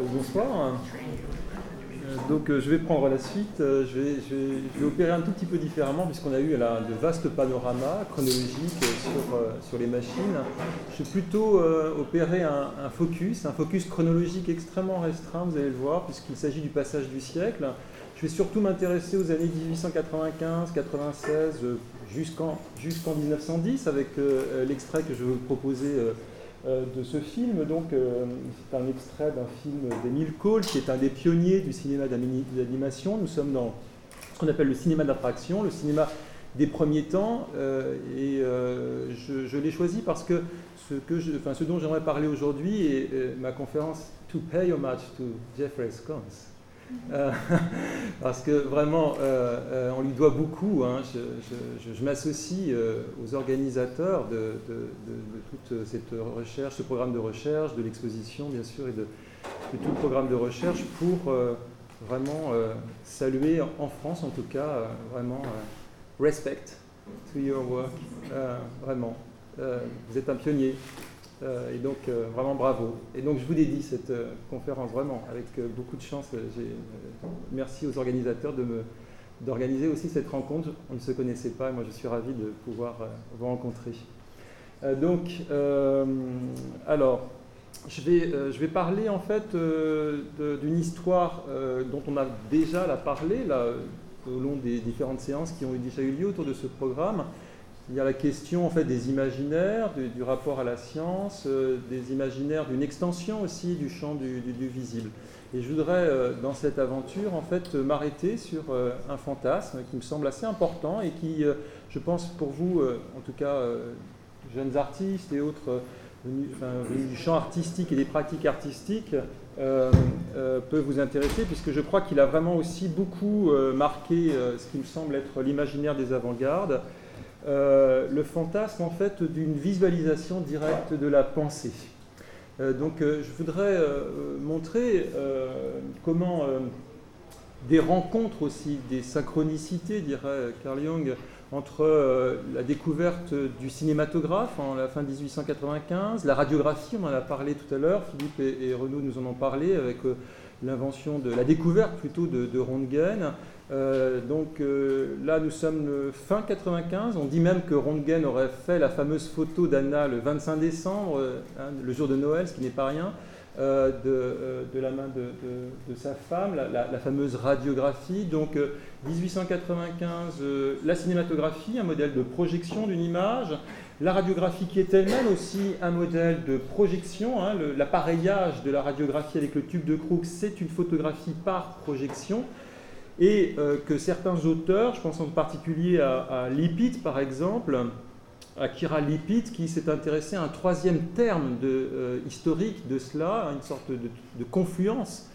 bonsoir. Donc je vais prendre la suite, je vais, opérer un tout petit peu différemment puisqu'on a eu là, de vastes panoramas chronologiques sur, sur les machines. Je vais plutôt opérer un, focus, un focus chronologique extrêmement restreint, vous allez le voir, puisqu'il s'agit du passage du siècle. Je vais surtout m'intéresser aux années 1895, 96, jusqu'en jusqu'en 1910 avec l'extrait que je vais vous proposer euh, de ce film. Donc, euh, c'est un extrait d'un film d'Emile Cole, qui est un des pionniers du cinéma d'animation. Nous sommes dans ce qu'on appelle le cinéma d'attraction, le cinéma des premiers temps. Euh, et je, l'ai choisi parce que ce, que je, enfin, ce dont j'aimerais parler aujourd'hui est ma conférence To Pay Homage to Jeffrey Scones euh, parce que vraiment, euh, euh, on lui doit beaucoup. Hein. Je, m'associe aux organisateurs de, toute cette recherche, ce programme de recherche, de l'exposition, bien sûr, et de, tout le programme de recherche pour vraiment saluer, en France en tout cas, vraiment respect to your work. vraiment, vous êtes un pionnier. Euh, et donc, euh, vraiment bravo. Et donc, je vous dédie cette euh, conférence, vraiment, avec beaucoup de chance. merci aux organisateurs de d'organiser aussi cette rencontre. On ne se connaissait pas, et moi, je suis ravi de pouvoir vous rencontrer. donc, alors, je vais, je vais parler, en fait, d'une histoire dont on a déjà parlé, là, au long des différentes séances qui ont déjà eu lieu autour de ce programme. Il y a la question en fait des imaginaires, du, rapport à la science, euh, des imaginaires d'une extension aussi du champ du, visible. Et je voudrais euh, dans cette aventure en fait m'arrêter sur euh, un fantasme qui me semble assez important et qui, je pense pour vous, en tout cas jeunes artistes et autres venus, du champ artistique et des pratiques artistiques, peut vous intéresser puisque je crois qu'il a vraiment aussi beaucoup marqué ce qui me semble être l'imaginaire des avant-gardes. Euh, le fantasme en fait d'une visualisation directe de la pensée. Euh, donc euh, je voudrais montrer comment des rencontres aussi, des synchronicités, dirait Carl Jung, entre la découverte du cinématographe en la fin 1895, la radiographie, on en a parlé tout à l'heure, Philippe et, Renaud nous en ont parlé avec l'invention de la découverte plutôt de, de Röntgen, euh, donc euh, là, nous sommes fin 95. On dit même que Röntgen aurait fait la fameuse photo d'Anna le 25 décembre, euh, hein, le jour de Noël, ce qui n'est pas rien, de, la main de, sa femme, la, fameuse radiographie. Donc 1895, la cinématographie, un modèle de projection d'une image. La radiographie qui est elle-même aussi un modèle de projection. Hein, l'appareillage de la radiographie avec le tube de Crookes, c'est une photographie par projection et euh, que certains auteurs, je pense en particulier à, Lipit par exemple, à Kira Lipit, qui s'est intéressé à un troisième terme euh, historique de cela, une sorte de, confluence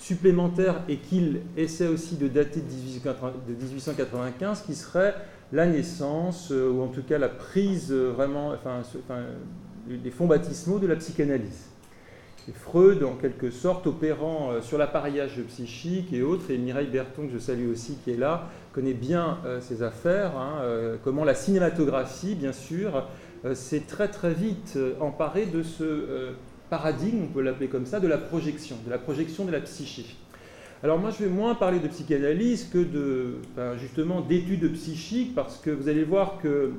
supplémentaire et qu'il essaie aussi de dater de 1895, qui serait la naissance, euh, ou en tout cas la prise vraiment, enfin, des fonds baptismaux de la psychanalyse. Freud, en quelque sorte, opérant euh, sur l'appareillage psychique et autres, et Mireille Berton, que je salue aussi, qui est là, connaît bien euh, ces affaires, hein, euh, comment la cinématographie, bien sûr, s'est très très vite emparée de ce paradigme, on peut l'appeler comme ça, de la projection, de la projection de la psyché. Alors moi, je vais moins parler de psychanalyse que de, ben, justement d'études psychiques, parce que vous allez voir que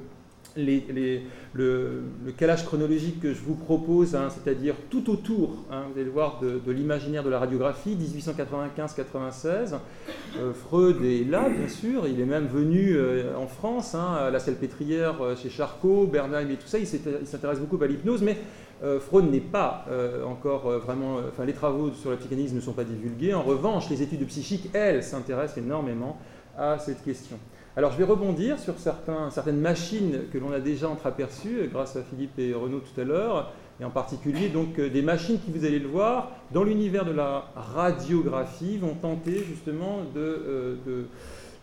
les, le, calage chronologique que je vous propose, hein, c'est-à-dire tout autour, hein, vous allez le voir, de, l'imaginaire de la radiographie, 1895-96. Euh, Freud est là, bien sûr, il est même venu euh, en France, hein, à la Salpêtrière, euh, chez Charcot, Bernheim et tout ça, il s'intéresse beaucoup à l'hypnose, mais Freud n'est pas encore vraiment, enfin les travaux sur la psychanalyse ne sont pas divulgués. En revanche, les études psychiques, elles, s'intéressent énormément à cette question. Alors je vais rebondir sur certaines machines que l'on a déjà entreaperçues euh, grâce à Philippe et Renaud tout à l'heure, et en particulier donc euh, des machines qui, vous allez le voir, dans l'univers de la radiographie, vont tenter justement de, euh,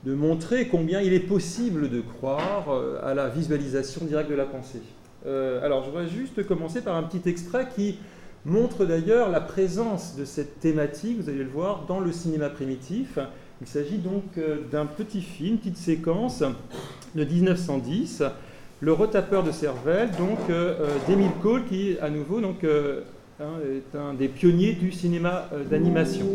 de, montrer combien il est possible de croire à la visualisation directe de la pensée. alors je voudrais juste commencer par un petit extrait qui montre d'ailleurs la présence de cette thématique, vous allez le voir, dans le cinéma primitif. Il s'agit donc euh, d'un petit film, petite séquence de 1910, Le retapeur de cervelle, donc euh, euh, d'Émile Cole, qui à nouveau donc, hein, est un des pionniers du cinéma d'animation.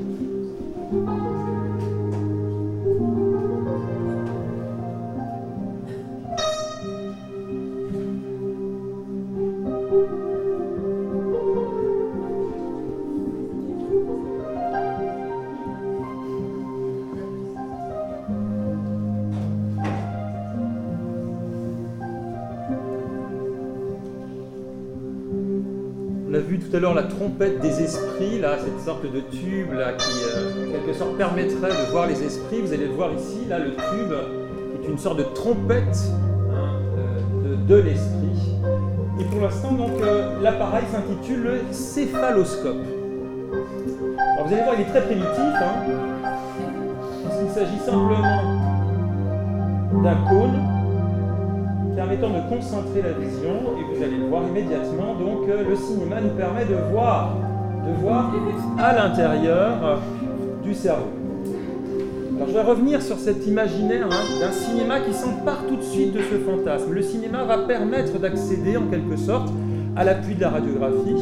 Tout à l'heure la trompette des esprits, là, cette sorte de tube là, qui, euh, quelque sorte, permettrait de voir les esprits. Vous allez le voir ici, là, le tube est une sorte de trompette hein, euh, de, l'esprit. Et pour l'instant, donc, euh, l'appareil s'intitule le céphaloscope. Alors, vous allez voir, il est très primitif, hein, parce qu'il s'agit simplement d'un cône permettant de concentrer la vision, et vous allez le voir immédiatement, donc euh, le cinéma nous permet de voir, de voir à l'intérieur du cerveau. Alors je vais revenir sur cet imaginaire hein, d'un cinéma qui s'empare tout de suite de ce fantasme. Le cinéma va permettre d'accéder en quelque sorte à l'appui de la radiographie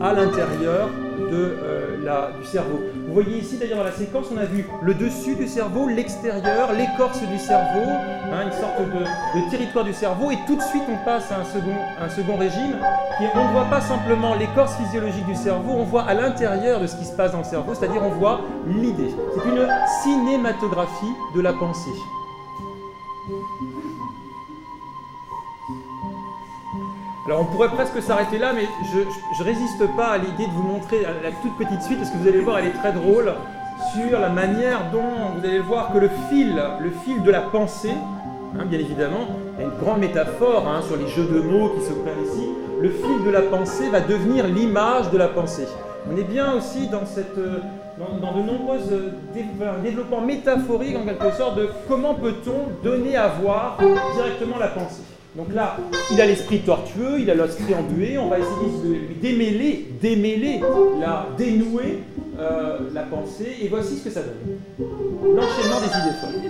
à l'intérieur euh, du cerveau. Vous voyez ici d'ailleurs dans la séquence, on a vu le dessus du cerveau, l'extérieur, l'écorce du cerveau, hein, une sorte de, territoire du cerveau, et tout de suite on passe à un second, un second régime, qui on ne voit pas simplement l'écorce physiologique du cerveau, on voit à l'intérieur de ce qui se passe dans le cerveau, c'est-à-dire on voit l'idée. C'est une cinématographie de la pensée. Alors on pourrait presque s'arrêter là, mais je ne résiste pas à l'idée de vous montrer la, toute petite suite, parce que vous allez voir, elle est très drôle, sur la manière dont vous allez voir que le fil, le fil de la pensée, hein, bien évidemment, il y a une grande métaphore hein, sur les jeux de mots qui s'opèrent ici, le fil de la pensée va devenir l'image de la pensée. On est bien aussi dans, cette, dans, de nombreux développements métaphoriques, en quelque sorte, de comment peut-on donner à voir directement la pensée. Donc là, il a l'esprit tortueux, il a l'esprit embué, on va essayer de lui démêler, démêler, la, dénouer euh, la pensée, et voici ce que ça donne. L'enchaînement des idées folles.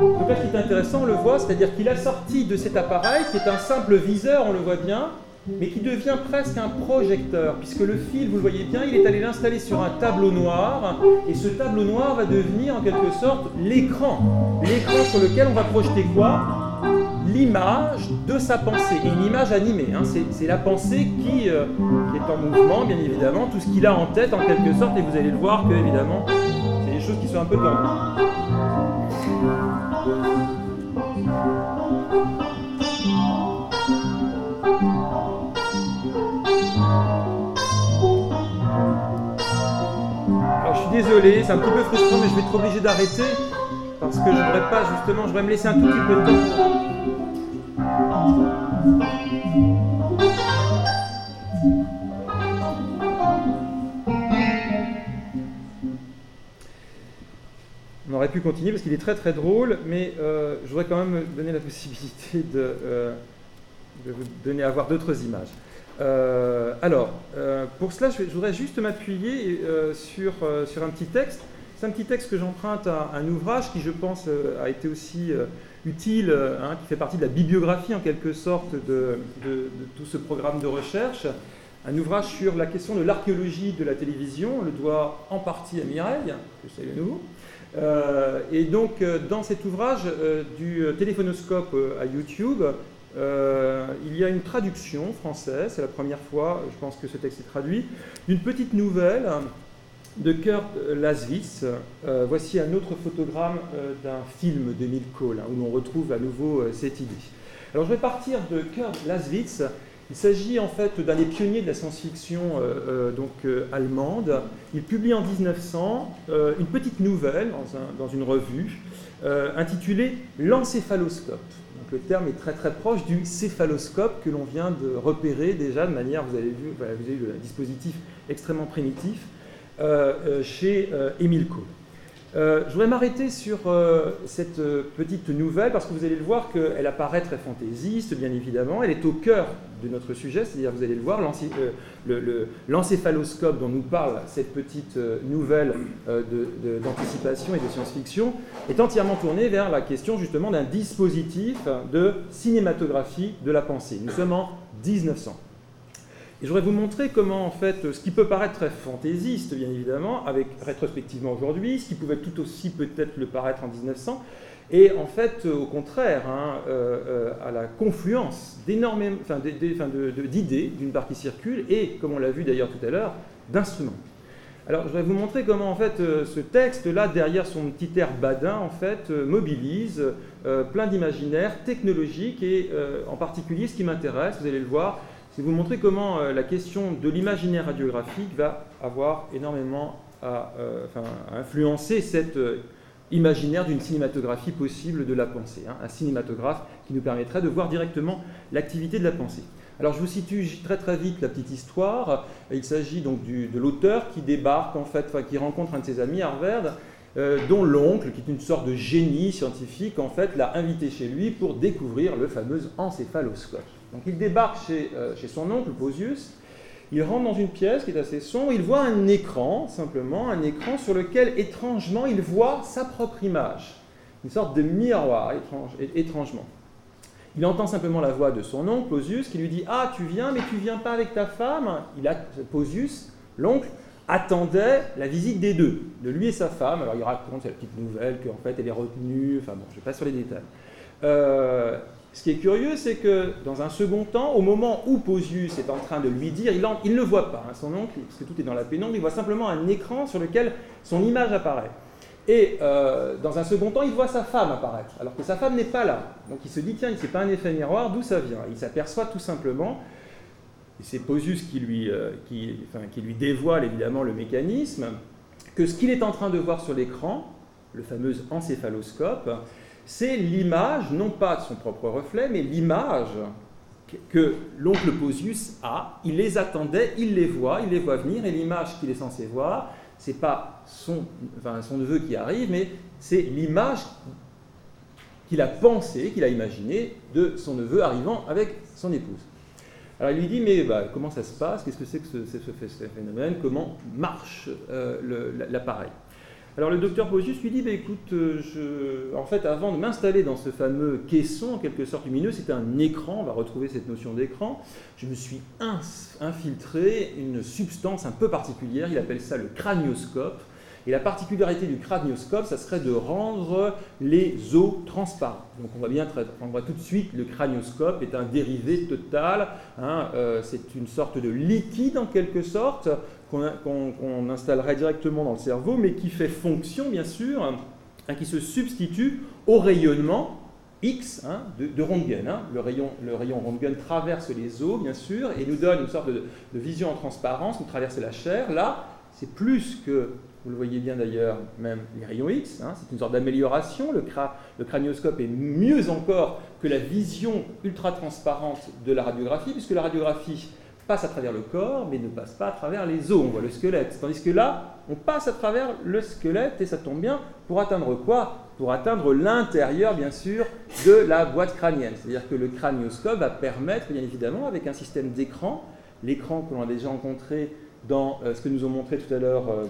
Donc là, ce qui est intéressant, on le voit, c'est-à-dire qu'il a sorti de cet appareil, qui est un simple viseur, on le voit bien, mais qui devient presque un projecteur, puisque le fil, vous le voyez bien, il est allé l'installer sur un tableau noir, et ce tableau noir va devenir en quelque sorte l'écran. L'écran sur lequel on va projeter quoi? L'image de sa pensée, et une image animée. Hein. C'est la pensée qui, euh, qui, est en mouvement, bien évidemment, tout ce qu'il a en tête en quelque sorte, et vous allez le voir que, évidemment, c'est des choses qui sont un peu tendues. Désolé, c'est un petit peu frustrant, mais je vais être obligé d'arrêter parce que je voudrais pas justement, je voudrais me laisser un tout petit peu de temps. On aurait pu continuer parce qu'il est très très drôle, mais euh, je voudrais quand même donner la possibilité de, euh, de vous donner à voir d'autres images. Euh, alors, euh, pour cela, je, voudrais juste m'appuyer euh, sur, sur un petit texte. C'est un petit texte que j'emprunte à, un ouvrage qui, je pense, a été aussi utile, hein, qui fait partie de la bibliographie en quelque sorte de, tout ce programme de recherche. Un ouvrage sur la question de l'archéologie de la télévision. On le doit en partie à Mireille, que nouveau. et donc, dans cet ouvrage du téléphonoscope à YouTube, euh, il y a une traduction française, c'est la première fois, je pense que ce texte est traduit, d'une petite nouvelle de Kurt Laswitz. Euh, voici un autre photogramme euh, d'un film d'Emile Cole, hein, où l'on retrouve à nouveau cette idée. Alors je vais partir de Kurt Laswitz. Il s'agit en fait d'un des pionniers de la science-fiction donc allemande. Il publie en 1900 une petite nouvelle dans, dans une revue intitulée L'encéphaloscope le terme est très très proche du céphaloscope que l'on vient de repérer déjà de manière, vous avez vu, vous avez vu un dispositif extrêmement primitif euh, euh, chez euh, Émile Cole. Je voudrais m'arrêter sur cette petite nouvelle parce que vous allez le voir qu'elle apparaît très fantaisiste, bien évidemment. Elle est au cœur de notre sujet, c'est-à-dire, vous allez le voir, l'encéphaloscope dont nous parle cette petite nouvelle d'anticipation et de science-fiction est entièrement tournée vers la question justement d'un dispositif de cinématographie de la pensée. Nous sommes en 1900. Et je voudrais vous montrer comment, en fait, ce qui peut paraître très fantaisiste, bien évidemment, avec rétrospectivement aujourd'hui, ce qui pouvait tout aussi peut-être le paraître en 1900, et en fait, au contraire, hein, euh, euh, à la confluence d'énormément, enfin, d'idées, d'une part qui circulent, et, comme on l'a vu d'ailleurs tout à l'heure, d'instruments. Alors, je vais vous montrer comment, en fait, euh, ce texte-là, derrière son petit air badin, en fait, mobilise plein d'imaginaires technologiques, et en particulier, ce qui m'intéresse, vous allez le voir, c'est vous montrer comment euh, la question de l'imaginaire radiographique va avoir énormément à, euh, influencer cet euh, imaginaire d'une cinématographie possible de la pensée. Hein. un cinématographe qui nous permettrait de voir directement l'activité de la pensée. Alors je vous situe très très vite la petite histoire. Il s'agit donc de l'auteur qui débarque en fait, qui rencontre un de ses amis Harvard, dont l'oncle, qui est une sorte de génie scientifique, en fait, l'a invité chez lui pour découvrir le fameux encéphaloscope. Donc il débarque euh, chez, son oncle, Posius, il rentre dans une pièce qui est assez sombre, il voit un écran, simplement, un écran sur lequel, étrangement, il voit sa propre image, une sorte de miroir, étrangement. Il entend simplement la voix de son oncle, Posius, qui lui dit Ah, tu viens, mais tu viens pas avec ta femme il a, l'oncle, attendait la visite des deux, de lui et sa femme. Alors il raconte, la petite nouvelle, qu'en fait elle est retenue, enfin bon, je passe sur les détails. Euh, ce qui est curieux, c'est que dans un second temps, au moment où Posius est en train de lui dire, il, ne le voit pas, hein, son oncle, parce que tout est dans la pénombre, il voit simplement un écran sur lequel son image apparaît. Et euh, dans un second temps, il voit sa femme apparaître, alors que sa femme n'est pas là. Donc il se dit, tiens, c'est pas un effet miroir, d'où ça vient? Il s'aperçoit tout simplement, et c'est Posius euh, qui lui dévoile évidemment le mécanisme, que ce qu'il est en train de voir sur l'écran, le fameux encéphaloscope, c'est l'image, non pas de son propre reflet, mais l'image que l'oncle Posius a. Il les attendait, il les voit, il les voit venir, et l'image qu'il est censé voir, c'est pas son, neveu qui arrive, mais c'est l'image qu'il a pensé, qu'il a imaginé de son neveu arrivant avec son épouse. Alors il lui dit, mais bah, comment ça se passe? Qu'est-ce que c'est que ce, phénomène? Comment marche euh, l'appareil? Alors le docteur Posius lui dit, bah, écoute, euh, en fait, avant de m'installer dans ce fameux caisson, en quelque sorte lumineux, c'était un écran, on va retrouver cette notion d'écran, je me suis infiltré une substance un peu particulière, il appelle ça le cranioscope, et la particularité du cranioscope, ça serait de rendre les os transparents. Donc on voit bien, on voit tout de suite, le cranioscope est un dérivé total. Hein, euh, c'est une sorte de liquide en quelque sorte qu'on installerait directement dans le cerveau, mais qui fait fonction, bien sûr, hein, qui se substitue au rayonnement X hein, de, de, Röntgen. Le, rayon, le rayon Röntgen traverse les os, bien sûr, et nous donne une sorte de, vision en transparence, nous traverse la chair. Là, c'est plus que, vous le voyez bien d'ailleurs, même les rayons X, c'est une sorte d'amélioration. Le, le, cranioscope est mieux encore que la vision ultra transparente de la radiographie, puisque la radiographie passe à travers le corps, mais ne passe pas à travers les os, on voit le squelette. Tandis que là, on passe à travers le squelette, et ça tombe bien, pour atteindre quoi? Pour atteindre l'intérieur, bien sûr, de la boîte crânienne. C'est-à-dire que le cranioscope va permettre, bien évidemment, avec un système d'écran, l'écran que l'on a déjà rencontré dans euh, ce que nous ont montré tout à l'heure euh,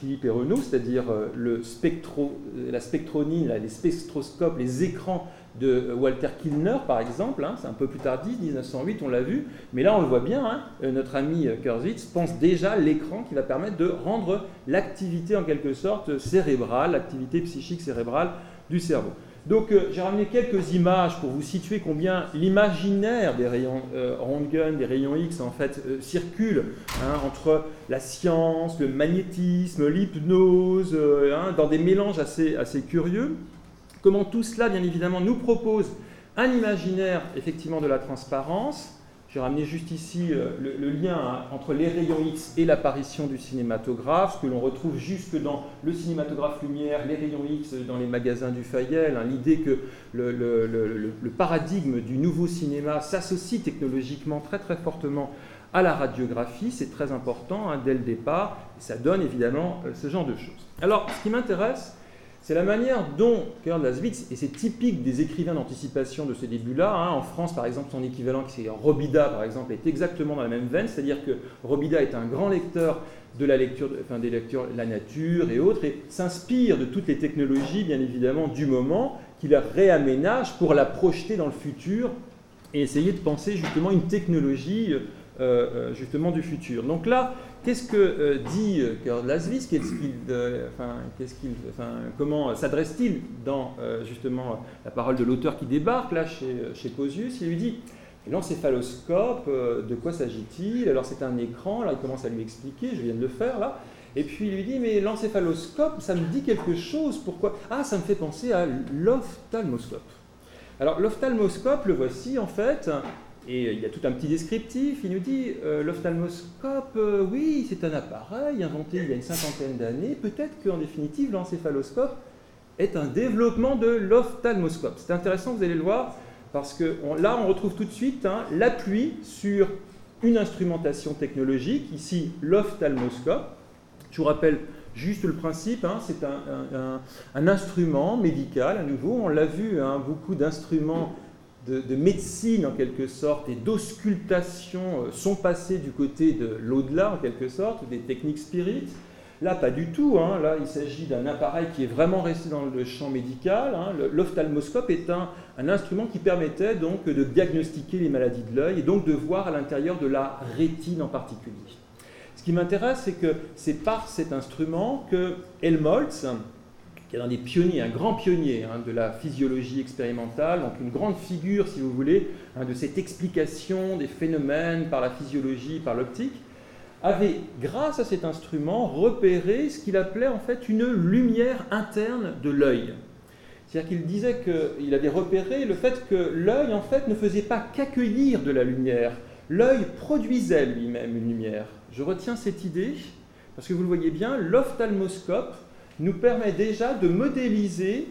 Philippe et Renaud, c'est-à-dire le spectro, la spectronine, les spectroscopes, les écrans de Walter Kilner, par exemple, hein, c'est un peu plus tardif, 1908, on l'a vu, mais là on le voit bien, hein, euh, notre ami euh, Kurzwitz pense déjà l'écran qui va permettre de rendre l'activité en quelque sorte cérébrale, l'activité psychique cérébrale du cerveau. Donc euh, j'ai ramené quelques images pour vous situer combien l'imaginaire des rayons Röntgen, des rayons X en fait circule hein, entre la science, le magnétisme, l'hypnose, dans des mélanges assez, assez curieux. Comment tout cela, bien évidemment, nous propose un imaginaire effectivement de la transparence. J'ai ramené juste ici euh, le, lien hein, entre les rayons X et l'apparition du cinématographe, ce que l'on retrouve jusque dans le cinématographe lumière, les rayons X dans les magasins du Fayel. Hein, l'idée que le, paradigme du nouveau cinéma s'associe technologiquement très très fortement à la radiographie, c'est très important hein, dès le départ, et ça donne évidemment euh, ce genre de choses. Alors, ce qui m'intéresse, c'est la manière dont Karl Laswitz, et c'est typique des écrivains d'anticipation de ce début-là, hein, en France par exemple, son équivalent qui c'est Robida par exemple, est exactement dans la même veine, c'est-à-dire que Robida est un grand lecteur de la lecture, enfin, des lectures La Nature et autres, et s'inspire de toutes les technologies, bien évidemment, du moment, qu'il réaménage pour la projeter dans le futur et essayer de penser justement une technologie euh, justement du futur. Donc là, Qu'est-ce que euh, dit euh, Karl Laswitz? Euh, Comment s'adresse-t-il dans justement la parole de l'auteur qui débarque là chez, chez Posius Il lui dit l'encéphaloscope, de quoi s'agit-il? Alors c'est un écran, là il commence à lui expliquer, je viens de le faire là. Et puis il lui dit mais l'encéphaloscope, ça me dit quelque chose, pourquoi? Ah, ça me fait penser à l'ophtalmoscope. Alors l'ophtalmoscope, le voici en fait, et il y a tout un petit descriptif, il nous dit euh, l'ophtalmoscope, euh, oui, c'est un appareil inventé il y a une cinquantaine d'années, peut-être qu'en définitive l'encéphaloscope est un développement de l'ophtalmoscope. C'est intéressant, vous allez le voir, parce que là on retrouve tout de suite hein, l'appui sur une instrumentation technologique, ici l'ophtalmoscope. Je vous rappelle juste le principe, hein, c'est un, instrument médical, à nouveau, on l'a vu, hein, beaucoup d'instruments de, médecine en quelque sorte et d'auscultation euh, sont passés du côté de l'au-delà en quelque sorte, des techniques spirites. Là, pas du tout. Hein. Là, il s'agit d'un appareil qui est vraiment resté dans le champ médical. Hein. L'ophtalmoscope est un, un, instrument qui permettait donc de diagnostiquer les maladies de l'œil et donc de voir à l'intérieur de la rétine en particulier. Ce qui m'intéresse, c'est que c'est par cet instrument que Helmholtz, qui est un des pionniers, un grand pionnier hein, de la physiologie expérimentale, donc une grande figure, si vous voulez, hein, de cette explication des phénomènes par la physiologie, par l'optique, avait, grâce à cet instrument, repéré ce qu'il appelait en fait une lumière interne de l'œil. C'est-à-dire qu'il disait qu'il avait repéré le fait que l'œil, en fait, ne faisait pas qu'accueillir de la lumière. L'œil produisait lui-même une lumière. Je retiens cette idée, parce que vous le voyez bien, l'ophtalmoscope nous permet déjà de modéliser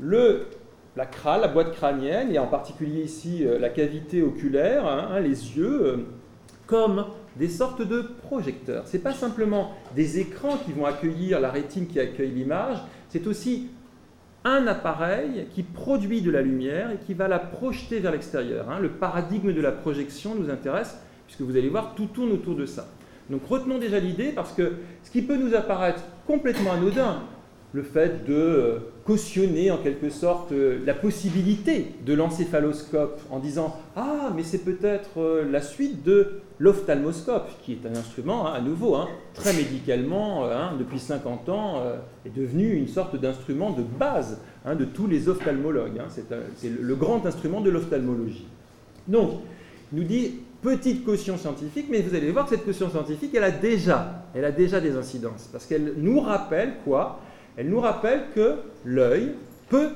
la crâne, la boîte crânienne, et en particulier ici euh, la cavité oculaire, hein, hein, les yeux, euh, comme des sortes de projecteurs. Ce n'est pas simplement des écrans qui vont accueillir la rétine qui accueille l'image, c'est aussi un appareil qui produit de la lumière et qui va la projeter vers l'extérieur. Hein. Le paradigme de la projection nous intéresse, puisque vous allez voir, tout tourne autour de ça. Donc retenons déjà l'idée parce que ce qui peut nous apparaître complètement anodin, le fait de euh, cautionner en quelque sorte euh, la possibilité de l'encéphaloscope en disant Ah, mais c'est peut-être euh, la suite de l'ophtalmoscope, qui est un instrument, hein, à nouveau, hein, très médicalement, hein, depuis 50 ans, est devenu une sorte d'instrument de base de tous les ophtalmologues. c'est le grand instrument de l'ophtalmologie. Donc, nous dit petite caution scientifique, mais vous allez voir que cette caution scientifique, elle a déjà, elle a déjà des incidences, parce qu'elle nous rappelle quoi? Elle nous rappelle que l'œil peut,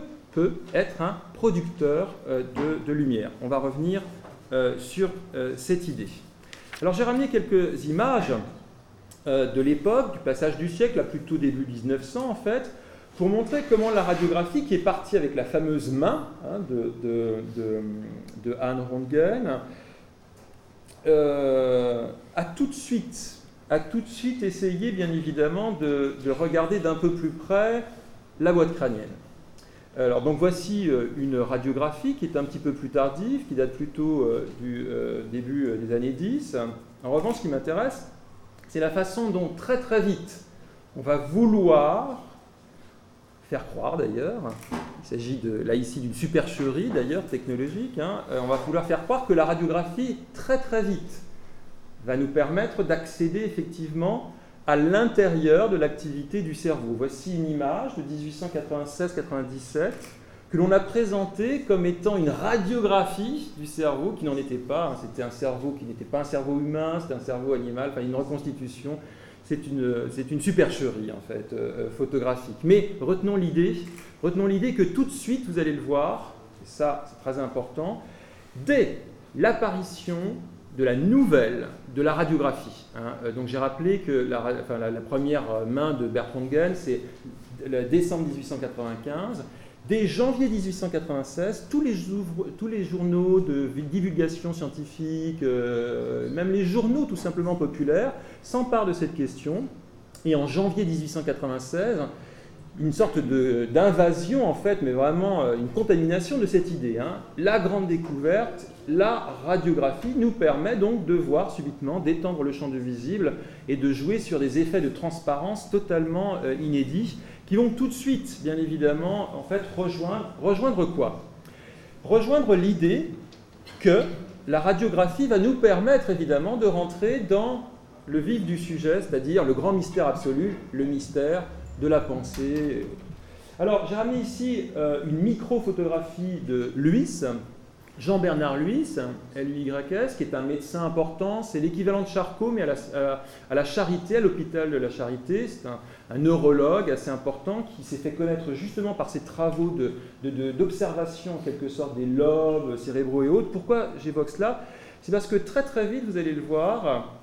être un producteur euh, de, lumière. On va revenir euh, sur euh, cette idée. Alors j'ai ramené quelques images de l'époque, du passage du siècle, à plutôt début 1900 en fait, pour montrer comment la radiographie, qui est partie avec la fameuse main hein, de, de, de, Anne Röntgen, euh, a tout de suite a tout de suite bien évidemment, de, regarder d'un peu plus près la boîte crânienne. Alors, donc voici euh, une radiographie qui est un petit peu plus tardive, qui date plutôt euh, du début des années 10. En revanche, ce qui m'intéresse, c'est la façon dont très très vite on va vouloir faire croire d'ailleurs, il s'agit là ici d'une supercherie d'ailleurs technologique, hein, euh, on va vouloir faire croire que la radiographie très très vite va nous permettre d'accéder effectivement à l'intérieur de l'activité du cerveau. Voici une image de 1896-97 que l'on a présentée comme étant une radiographie du cerveau qui n'en était pas. Hein. C'était un cerveau qui n'était pas un cerveau humain, c'était un cerveau animal, enfin une reconstitution c'est une, supercherie en fait, euh, euh, photographique. Mais retenons l'idée, retenons l'idée que tout de suite, vous allez le voir, et ça c'est très important, dès l'apparition de la nouvelle de la radiographie. Hein. Euh, donc j'ai rappelé que la, première main de Bertrand Gell, c'est le décembre 1895. Dès janvier 1896, tous les, journaux de divulgation scientifique, euh, même les journaux tout simplement populaires, s'emparent de cette question. Et en janvier 1896, une sorte d'invasion, en fait, mais vraiment euh, une contamination de cette idée. Hein. La grande découverte, la radiographie nous permet donc de voir subitement, d'étendre le champ du visible et de jouer sur des effets de transparence totalement euh, inédits qui vont tout de suite, bien évidemment, en fait, rejoindre, rejoindre quoi? Rejoindre l'idée que la radiographie va nous permettre évidemment de rentrer dans le vif du sujet, c'est-à-dire le grand mystère absolu, le mystère de la pensée. Alors, j'ai ramené ici euh, une micro-photographie de Luis, Jean-Bernard Luis, L-U-Y-S, qui est un médecin important. C'est l'équivalent de Charcot, mais à la, Charité, à l'hôpital de la Charité. C'est un, neurologue assez important qui s'est fait connaître justement par ses travaux d'observation, en quelque sorte, des lobes cérébraux et autres. Pourquoi j'évoque cela? C'est parce que très très vite, vous allez le voir,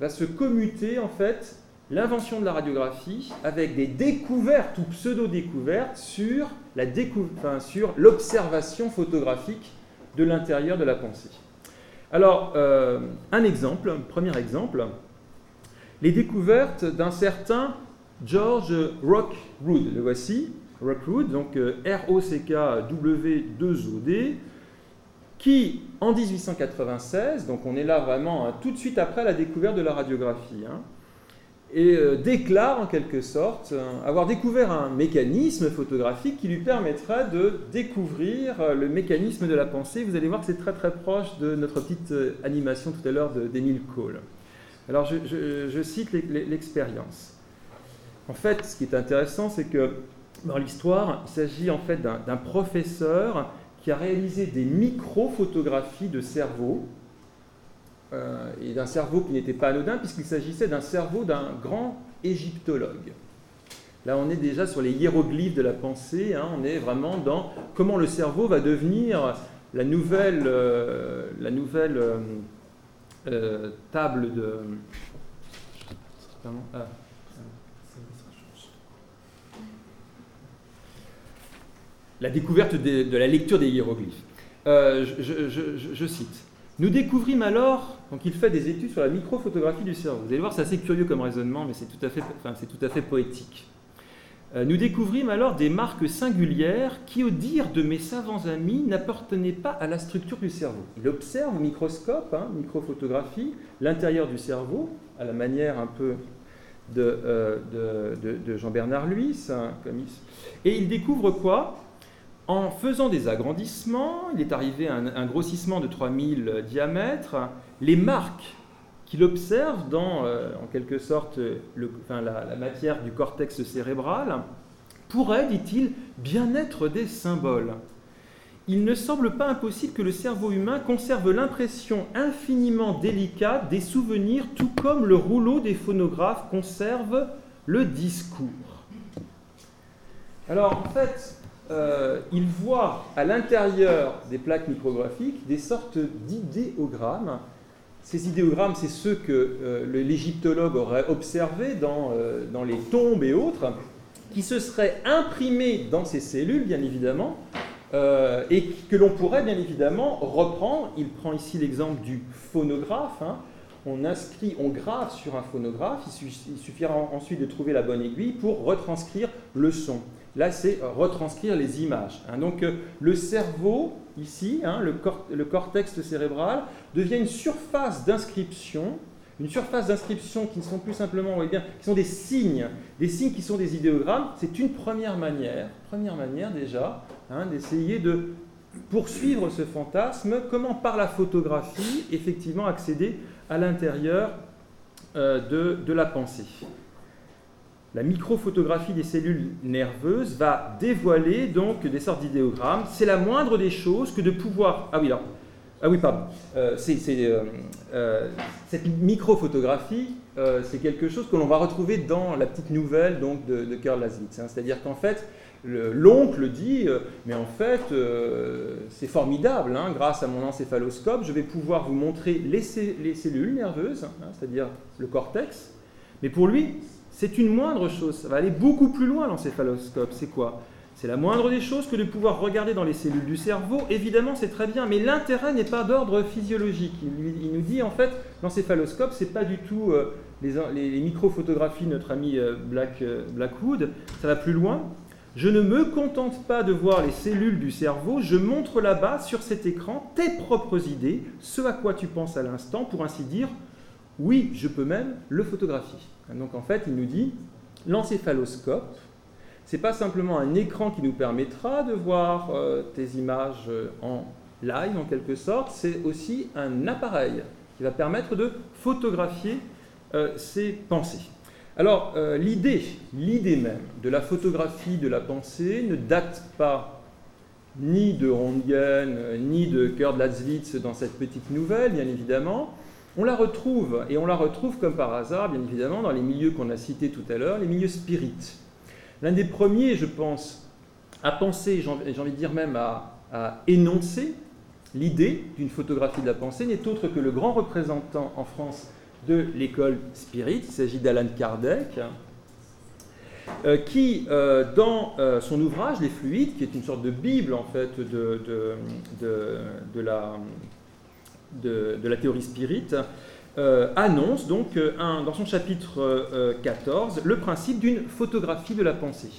va se commuter en fait l'invention de la radiographie avec des découvertes ou pseudo-découvertes sur l'observation photographique de l'intérieur de la pensée. Alors, euh, un exemple, un premier exemple, les découvertes d'un certain George Rockwood. Le voici, Rockwood, donc euh, R-O-C-K-W-2-O-D, qui, en 1896, donc on est là vraiment hein, tout de suite après la découverte de la radiographie, hein, et euh, déclare en quelque sorte euh, avoir découvert un mécanisme photographique qui lui permettrait de découvrir euh, le mécanisme de la pensée. Vous allez voir que c'est très très proche de notre petite animation tout à l'heure d'Emile Cole. Alors je, cite l'expérience. En fait, ce qui est intéressant, c'est que dans l'histoire, il s'agit en fait d'un professeur qui a réalisé des micro-photographies de cerveau euh, et d'un cerveau qui n'était pas anodin, puisqu'il s'agissait d'un cerveau d'un grand égyptologue. Là, on est déjà sur les hiéroglyphes de la pensée, hein. on est vraiment dans comment le cerveau va devenir la nouvelle, euh, la nouvelle euh, table de... Ah. La découverte de, la lecture des hiéroglyphes. je cite. Nous découvrîmes alors, donc il fait des études sur la microphotographie du cerveau. Vous allez voir, c'est assez curieux comme raisonnement, mais c'est tout, à fait, poétique. Euh, nous découvrimmes alors des marques singulières qui, au dire de mes savants amis, n'appartenaient pas à la structure du cerveau. Il observe au microscope, hein, microphotographie, l'intérieur du cerveau, à la manière un peu de, euh, Jean-Bernard Luis, hein, et il découvre quoi? En faisant des agrandissements, il est arrivé à un, grossissement de 3000 diamètres, les marques qu'il observe dans, euh, en quelque sorte, la, matière du cortex cérébral pourraient, dit-il, bien être des symboles. Il ne semble pas impossible que le cerveau humain conserve l'impression infiniment délicate des souvenirs, tout comme le rouleau des phonographes conserve le discours. Alors, en fait, euh, il voit à l'intérieur des plaques micrographiques des sortes d'idéogrammes. Ces idéogrammes, c'est ceux que euh, l'égyptologue aurait observés dans, euh, dans, les tombes et autres, qui se seraient imprimés dans ces cellules, bien évidemment, et que l'on pourrait bien évidemment reprendre. Il prend ici l'exemple du phonographe. Hein. On inscrit, on grave sur un phonographe, il suffira ensuite de trouver la bonne aiguille pour retranscrire le son. Là, c'est retranscrire les images. Hein. Donc, euh, le cerveau, ici, hein, le, cortex cérébral, devient une surface d'inscription, une surface d'inscription qui ne sont plus simplement, bien, qui sont des signes, des signes qui sont des idéogrammes. C'est une première manière, première manière déjà, hein, d'essayer de poursuivre ce fantasme, comment par la photographie, effectivement, accéder à l'intérieur euh, de la pensée la microphotographie des cellules nerveuses va dévoiler donc des sortes d'idéogrammes. C'est la moindre des choses que de pouvoir. Ah oui, alors. Ah oui, pardon. Euh, euh, euh, cette microphotographie, c'est quelque chose que l'on va retrouver dans la petite nouvelle donc, de, de Karl. Hein. C'est-à-dire qu'en fait, l'oncle dit, mais en fait, c'est formidable, hein, grâce à mon encéphaloscope, je vais pouvoir vous montrer les, cellules nerveuses, hein, c'est-à-dire le cortex, mais pour lui, c'est une moindre chose, ça va aller beaucoup plus loin l'encéphaloscope, c'est quoi? C'est la moindre des choses que de pouvoir regarder dans les cellules du cerveau. Évidemment, c'est très bien, mais l'intérêt n'est pas d'ordre physiologique. Il, nous dit en fait, l'encéphaloscope, c'est pas du tout euh, les, microphotographies de notre ami Black, Blackwood. Ça va plus loin. Je ne me contente pas de voir les cellules du cerveau, je montre là-bas, sur cet écran, tes propres idées, ce à quoi tu penses à l'instant, pour ainsi dire, oui, je peux même le photographier. Donc en fait, il nous dit, l'encéphaloscope, c'est pas simplement un écran qui nous permettra de voir euh, tes images euh, en live en quelque sorte, c'est aussi un appareil qui va permettre de photographier euh, ces pensées. Alors, euh, l'idée, l'idée même de la photographie de la pensée ne date pas ni de Röntgen, ni de Kurt dans cette petite nouvelle, bien évidemment. On la retrouve, et on la retrouve comme par hasard, bien évidemment, dans les milieux qu'on a cités tout à l'heure, les milieux spirites. L'un des premiers, je pense, à penser, j'ai envie de dire même à, énoncer l'idée d'une photographie de la pensée, n'est autre que le grand représentant en France de l'école spirit. Il s'agit d'Alan Kardec, euh, qui, euh, dans euh, son ouvrage Les Fluides, qui est une sorte de Bible en fait de, la, de, la, théorie spirit, annonce donc un, dans son chapitre 14 le principe d'une photographie de la pensée.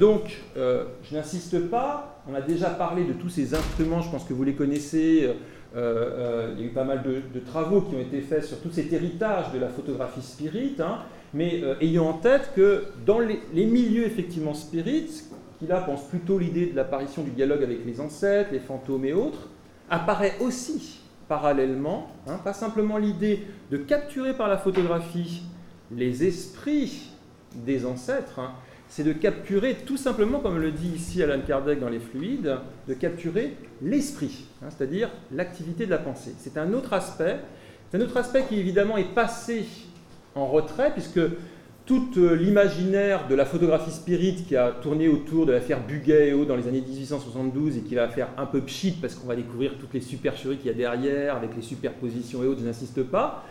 donc, je n'insiste pas, on a déjà parlé de tous ces instruments, je pense que vous les connaissez, euh, euh, il y a eu pas mal de, travaux qui ont été faits sur tout cet héritage de la photographie spirit, hein, mais euh, ayant en tête que dans les, milieux effectivement spirites, qui là pensent plutôt l'idée de l'apparition du dialogue avec les ancêtres, les fantômes et autres, apparaît aussi parallèlement, hein, pas simplement l'idée de capturer par la photographie les esprits des ancêtres, hein, c'est de capturer tout simplement, comme le dit ici Alan Kardec dans les fluides, de capturer l'esprit, hein, c'est-à-dire l'activité de la pensée. C'est un autre aspect, c'est un autre aspect qui évidemment est passé en retrait, puisque tout euh, l'imaginaire de la photographie spirit qui a tourné autour de l'affaire Buguet et autres dans les années 1872 et qui va faire un peu pchit parce qu'on va découvrir toutes les supercheries qu'il y a derrière avec les superpositions et autres, je n'insiste pas.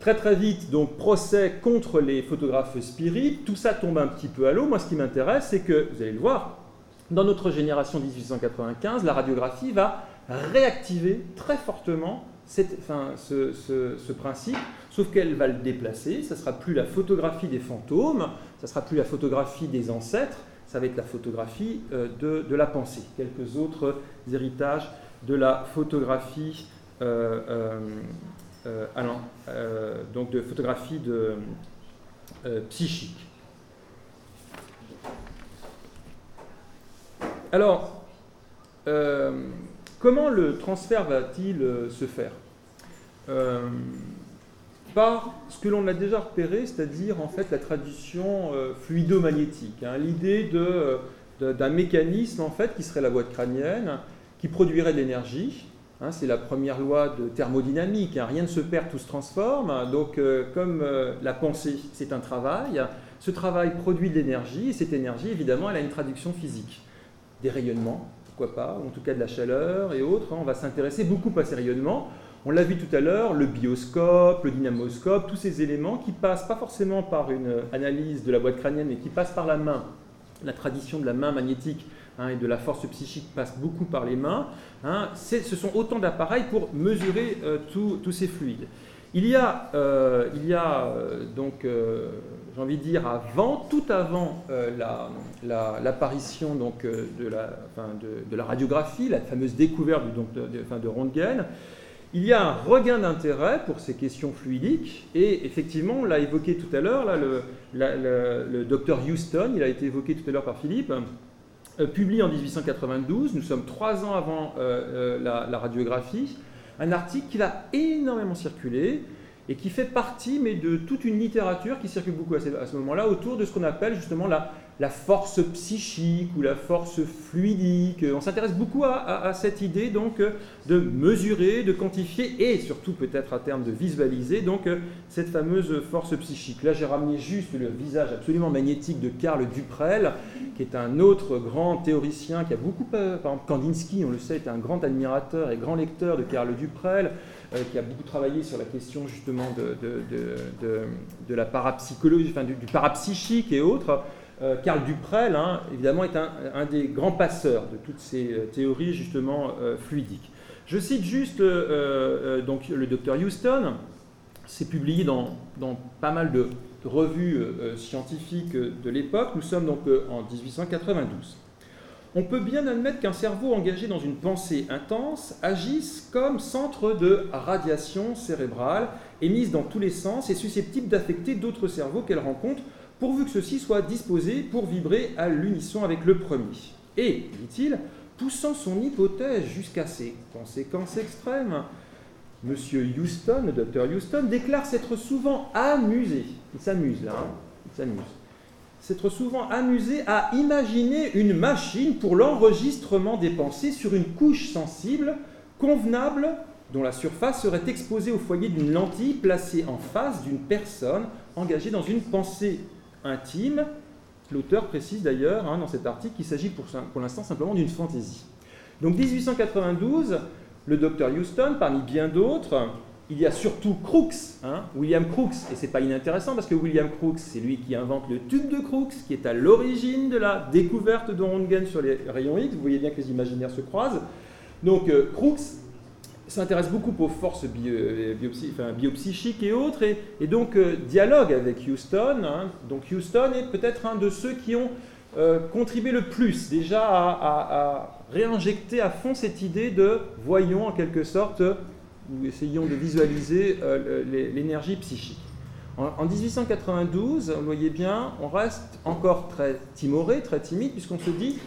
Très très vite, donc procès contre les photographes spirites, tout ça tombe un petit peu à l'eau. Moi, ce qui m'intéresse, c'est que, vous allez le voir, dans notre génération 1895, la radiographie va réactiver très fortement cette, enfin, ce, principe, sauf qu'elle va le déplacer. Ça ne sera plus la photographie des fantômes, ça ne sera plus la photographie des ancêtres, ça va être la photographie euh, de, la pensée. Quelques autres héritages de la photographie euh, euh, donc de photographie de, psychique. Alors, comment le transfert va-t-il se faire? Par ce que l'on a déjà repéré, c'est-à-dire en fait la tradition fluidomagnétique, hein, l'idée d'un mécanisme en fait qui serait la boîte crânienne, qui produirait de l'énergie, Hein, c'est la première loi de thermodynamique, hein. rien ne se perd, tout se transforme. Donc euh, comme euh, la pensée, c'est un travail, ce travail produit de l'énergie, et cette énergie, évidemment, elle a une traduction physique. Des rayonnements, pourquoi pas, ou en tout cas de la chaleur et autres. Hein. on va s'intéresser beaucoup à ces rayonnements. On l'a vu tout à l'heure, le bioscope, le dynamoscope, tous ces éléments qui passent pas forcément par une analyse de la boîte crânienne, mais qui passent par la main, la tradition de la main magnétique Hein, et de la force psychique passe beaucoup par les mains, hein, ce sont autant d'appareils pour mesurer euh, tous ces fluides. Il y a, euh, il y a euh, donc, j'ai envie de dire, avant, tout avant l'apparition donc, de, la, de, la radiographie, la fameuse découverte donc, de, de Röntgen, il y a un regain d'intérêt pour ces questions fluidiques, et effectivement, on l'a évoqué tout à l'heure, le, le docteur Houston, il a été évoqué tout à l'heure par Philippe, euh, publié en 1892, nous sommes trois ans avant euh, euh, la, radiographie, un article qui a énormément circulé et qui fait partie mais de toute une littérature qui circule beaucoup à ce, moment-là autour de ce qu'on appelle justement la, la force psychique ou la force fluidique. On s'intéresse beaucoup à, cette idée donc de mesurer, de quantifier et surtout peut-être à terme de visualiser donc cette fameuse force psychique. Là j'ai ramené juste le visage absolument magnétique de Karl Duprel, qui est un autre grand théoricien qui a beaucoup, par exemple Kandinsky, on le sait, est un grand admirateur et grand lecteur de Karl Duprel. Euh, qui a beaucoup travaillé sur la question justement de, la parapsychologie, enfin, du, parapsychique et autres. Euh, Karl Duprel, hein, évidemment, est un, des grands passeurs de toutes ces euh, théories justement fluidiques. Je cite juste donc, le docteur Houston, c'est publié dans, dans, pas mal de revues scientifiques de l'époque. Nous sommes donc en 1892 on peut bien admettre qu'un cerveau engagé dans une pensée intense agisse comme centre de radiation cérébrale émise dans tous les sens et susceptible d'affecter d'autres cerveaux qu'elle rencontre, pourvu que ceux-ci soient disposés pour vibrer à l'unisson avec le premier. Et, dit-il, poussant son hypothèse jusqu'à ses conséquences extrêmes, M. Houston, le docteur Houston, déclare s'être souvent amusé, il s'amuse là, hein, il s'amuse, s'être souvent amusé à imaginer une machine pour l'enregistrement des pensées sur une couche sensible convenable dont la surface serait exposée au foyer d'une lentille placée en face d'une personne engagée dans une pensée intime. L'auteur précise d'ailleurs hein, dans cet article qu'il s'agit pour, l'instant simplement d'une fantaisie. Donc 1892, le docteur Houston, parmi bien d'autres, il y a surtout Crookes, hein, William Crookes, et c'est pas inintéressant parce que William Crookes, c'est lui qui invente le tube de Crookes, qui est à l'origine de la découverte de Röntgen sur les rayons X. Vous voyez bien que les imaginaires se croisent. Donc euh, Crookes s'intéresse beaucoup aux forces euh, biopsychiques et autres, et, donc euh, dialogue avec Houston. Hein. Donc Houston est peut-être un de ceux qui ont contribué le plus déjà à réinjecter à fond cette idée de voyons en quelque sorte nous essayons de visualiser euh, l'énergie psychique. En, 1892, vous voyez bien, on reste encore très timoré, très timide, puisqu'on se dit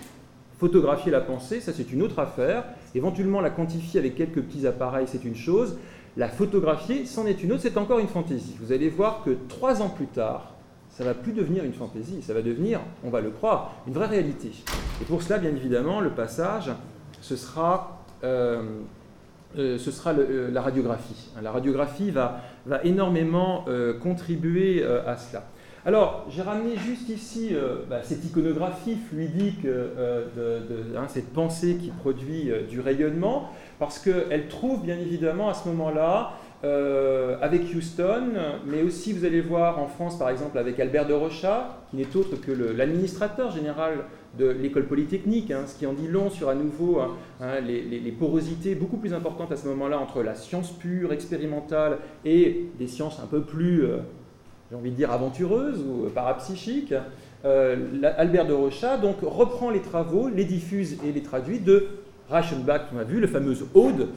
photographier la pensée, ça c'est une autre affaire. Éventuellement la quantifier avec quelques petits appareils, c'est une chose. La photographier, c'en est une autre, c'est encore une fantaisie. Vous allez voir que trois ans plus tard, ça va plus devenir une fantaisie, ça va devenir, on va le croire, une vraie réalité. Et pour cela, bien évidemment, le passage, ce sera euh, euh, ce sera euh, la radiographie. La radiographie va, énormément contribuer à cela. Alors, j'ai ramené juste ici bah, cette iconographie fluidique de, hein, cette pensée qui produit du rayonnement, parce qu'elle trouve bien évidemment à ce moment-là, avec Houston, mais aussi vous allez voir en France par exemple avec Albert de Rochat, qui n'est autre que l'administrateur général de l'école polytechnique, hein, ce qui en dit long sur à nouveau hein, les, porosités beaucoup plus importantes à ce moment-là entre la science pure, expérimentale et des sciences un peu plus, euh, j'ai envie de dire, aventureuses ou euh, parapsychiques. Euh, Albert de Rochat donc reprend les travaux, les diffuse et les traduit de Reichenbach, on a vu, le fameux Aude,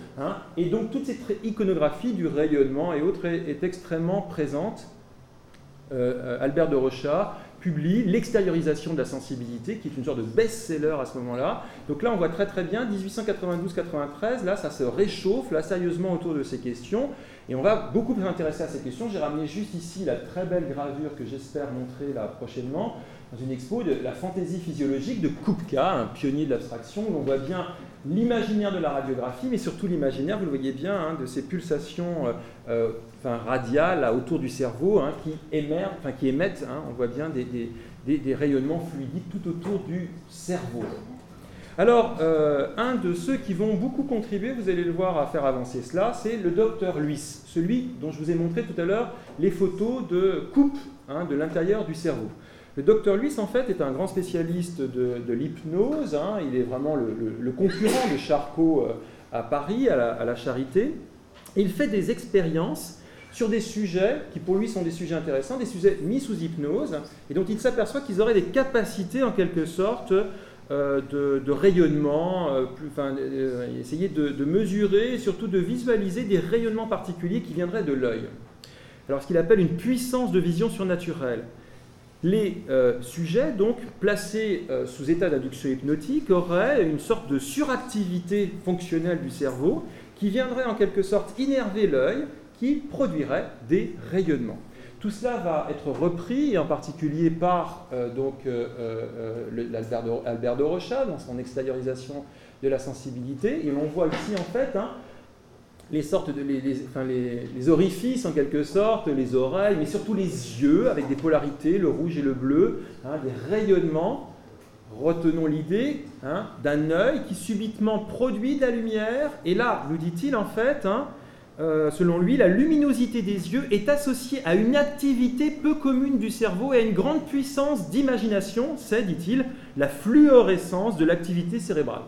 et donc toute cette iconographie du rayonnement et autres est, extrêmement présente. Albert de Rochat publie L'extériorisation de la sensibilité, qui est une sorte de best-seller à ce moment-là. Donc là, on voit très très bien, 1892-93, là, ça se réchauffe, là, sérieusement autour de ces questions. Et on va beaucoup s'intéresser à ces questions. J'ai ramené juste ici la très belle gravure que j'espère montrer là prochainement dans une expo de la fantaisie physiologique de Kupka, un pionnier de l'abstraction, où on voit bien l'imaginaire de la radiographie, mais surtout l'imaginaire, vous le voyez bien, hein, de ces pulsations euh, euh, radiales autour du cerveau hein, qui, émergent, qui émettent, hein, on voit bien, des, rayonnements fluidiques tout autour du cerveau. Alors, euh, un de ceux qui vont beaucoup contribuer, vous allez le voir, à faire avancer cela, c'est le docteur Luis, celui dont je vous ai montré tout à l'heure les photos de coupe de l'intérieur du cerveau. Le docteur Luis, en fait, est un grand spécialiste de, l'hypnose. Hein. Il est vraiment le, concurrent de Charcot euh, à Paris, à la, Charité. il fait des expériences sur des sujets qui pour lui sont des sujets intéressants, des sujets mis sous hypnose, et dont il s'aperçoit qu'ils auraient des capacités en quelque sorte euh, de, rayonnement, euh, enfin, essayer de, de, mesurer et surtout de visualiser des rayonnements particuliers qui viendraient de l'œil. Alors ce qu'il appelle une puissance de vision surnaturelle. Les euh, sujets, donc, placés euh, sous état d'induction hypnotique, auraient une sorte de suractivité fonctionnelle du cerveau qui viendrait en quelque sorte innerver l'œil, qui produirait des rayonnements. Tout cela va être repris, en particulier par donc, Albert, de, Rocha dans son extériorisation de la sensibilité. Et l'on voit ici en fait hein, les sortes de les, orifices en quelque sorte, les oreilles, mais surtout les yeux avec des polarités, le rouge et le bleu, hein, des rayonnements. Retenons l'idée hein, d'un œil qui subitement produit de la lumière. Et là, nous dit-il en fait, euh, selon lui, la luminosité des yeux est associée à une activité peu commune du cerveau et à une grande puissance d'imagination. C'est, dit-il, la fluorescence de l'activité cérébrale.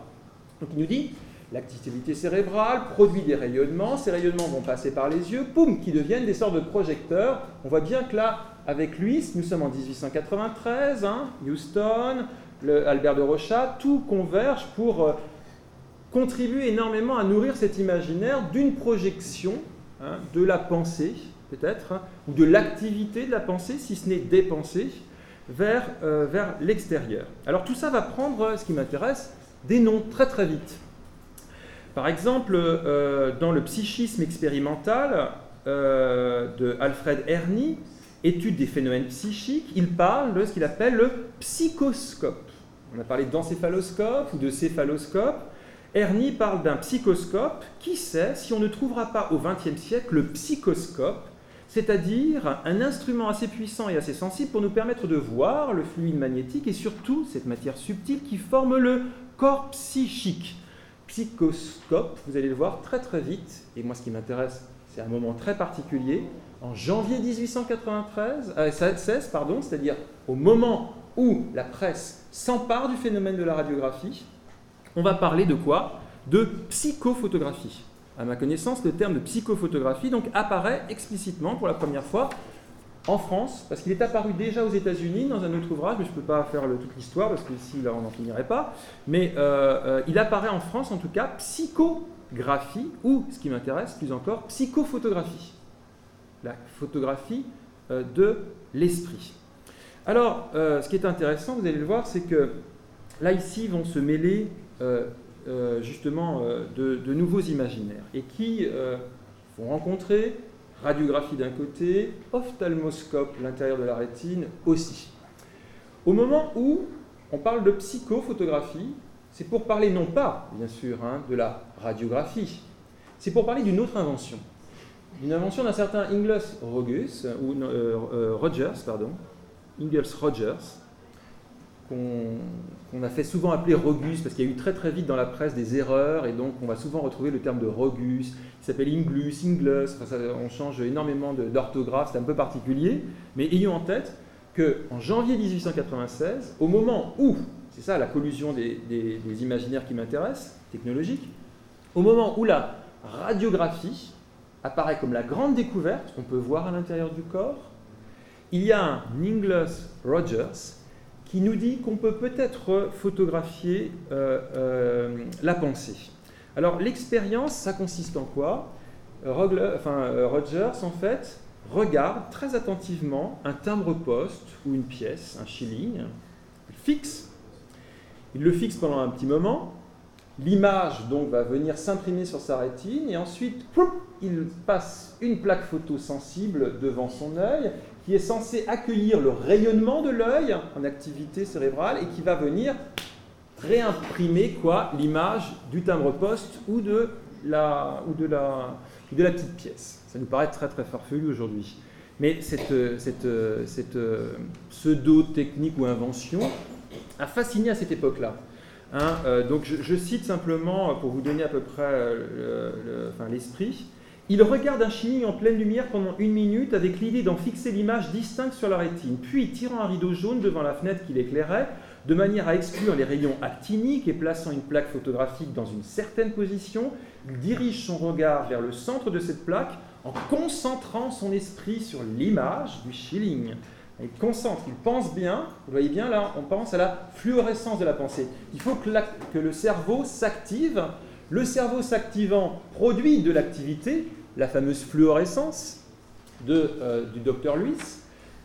Donc il nous dit, l'activité cérébrale produit des rayonnements, ces rayonnements vont passer par les yeux, poum, qui deviennent des sortes de projecteurs. On voit bien que là, avec lui, nous sommes en 1893, hein, Houston, le Albert de Rochat, tout converge pour euh, contribuer énormément à nourrir cet imaginaire d'une projection hein, de la pensée, peut-être, hein, ou de l'activité de la pensée, si ce n'est des pensées, vers, euh, vers l'extérieur. Alors tout ça va prendre, ce qui m'intéresse, des noms très très vite. Par exemple, euh, dans le psychisme expérimental euh, de Alfred Erny, étude des phénomènes psychiques, il parle de ce qu'il appelle le psychoscope. On a parlé d'encéphaloscope ou de céphaloscope. Erny parle d'un psychoscope. Qui sait si on ne trouvera pas au XXe siècle le psychoscope, c'est-à-dire un instrument assez puissant et assez sensible pour nous permettre de voir le fluide magnétique et surtout cette matière subtile qui forme le corps psychique. Psychoscope, vous allez le voir très très vite, et moi ce qui m'intéresse, c'est un moment très particulier, en janvier 1893, euh, 16, pardon, c'est-à-dire au moment où la presse s'empare du phénomène de la radiographie, on va parler de quoi? De psychophotographie. À ma connaissance, le terme de psychophotographie donc apparaît explicitement pour la première fois en France, parce qu'il est apparu déjà aux États-Unis dans un autre ouvrage, mais je ne peux pas faire toute l'histoire, parce qu'ici, là, on n'en finirait pas. Mais euh, euh, il apparaît en France, en tout cas, psychographie, ou, ce qui m'intéresse plus encore, psychophotographie. La photographie euh, de l'esprit. Alors, ce qui est intéressant, vous allez le voir, c'est que là, ici, vont se mêler justement de, de, nouveaux imaginaires, et qui vont rencontrer radiographie d'un côté, ophtalmoscope, l'intérieur de la rétine aussi. Au moment où on parle de psychophotographie, c'est pour parler non pas, bien sûr, hein, de la radiographie, c'est pour parler d'une autre invention. Une invention d'un certain Ingles euh, euh, pardon, Ingles Rogers, qu'on a fait souvent appeler Rogus, parce qu'il y a eu très très vite dans la presse des erreurs, et donc on va souvent retrouver le terme de Rogus, qui s'appelle Inglus, Ingles, on change énormément d'orthographe, c'est un peu particulier, mais ayons en tête qu'en janvier 1896, au moment où, c'est ça la collusion des, des imaginaires qui m'intéressent, technologiques, au moment où la radiographie apparaît comme la grande découverte qu'on peut voir à l'intérieur du corps, il y a un Ingles Rogers qui nous dit qu'on peut peut-être photographier euh, euh, la pensée. Alors l'expérience, ça consiste en quoi? Euh, Rogers, en fait, regarde très attentivement un timbre-poste ou une pièce, un shilling, il fixe, il le fixe pendant un petit moment, l'image donc va venir s'imprimer sur sa rétine et ensuite il passe une plaque photo sensible devant son œil qui est censé accueillir le rayonnement de l'œil en activité cérébrale et qui va venir réimprimer quoi l'image du timbre-poste ou de la ou de la de la petite pièce. Ça nous paraît très très farfelu aujourd'hui. Mais cette, cette, cette pseudo-technique ou invention a fasciné à cette époque-là. Hein, euh, donc je, cite simplement, pour vous donner à peu près l'esprit, il regarde un chimie en pleine lumière pendant une minute avec l'idée d'en fixer l'image distincte sur la rétine, puis tirant un rideau jaune devant la fenêtre qui l'éclairait, de manière à exclure les rayons actiniques et plaçant une plaque photographique dans une certaine position, il dirige son regard vers le centre de cette plaque en concentrant son esprit sur l'image du Schilling. Il concentre, il pense bien, vous voyez bien là, on pense à la fluorescence de la pensée. Il faut que le cerveau s'active le cerveau s'activant produit de l'activité, la fameuse fluorescence euh, du docteur Luis,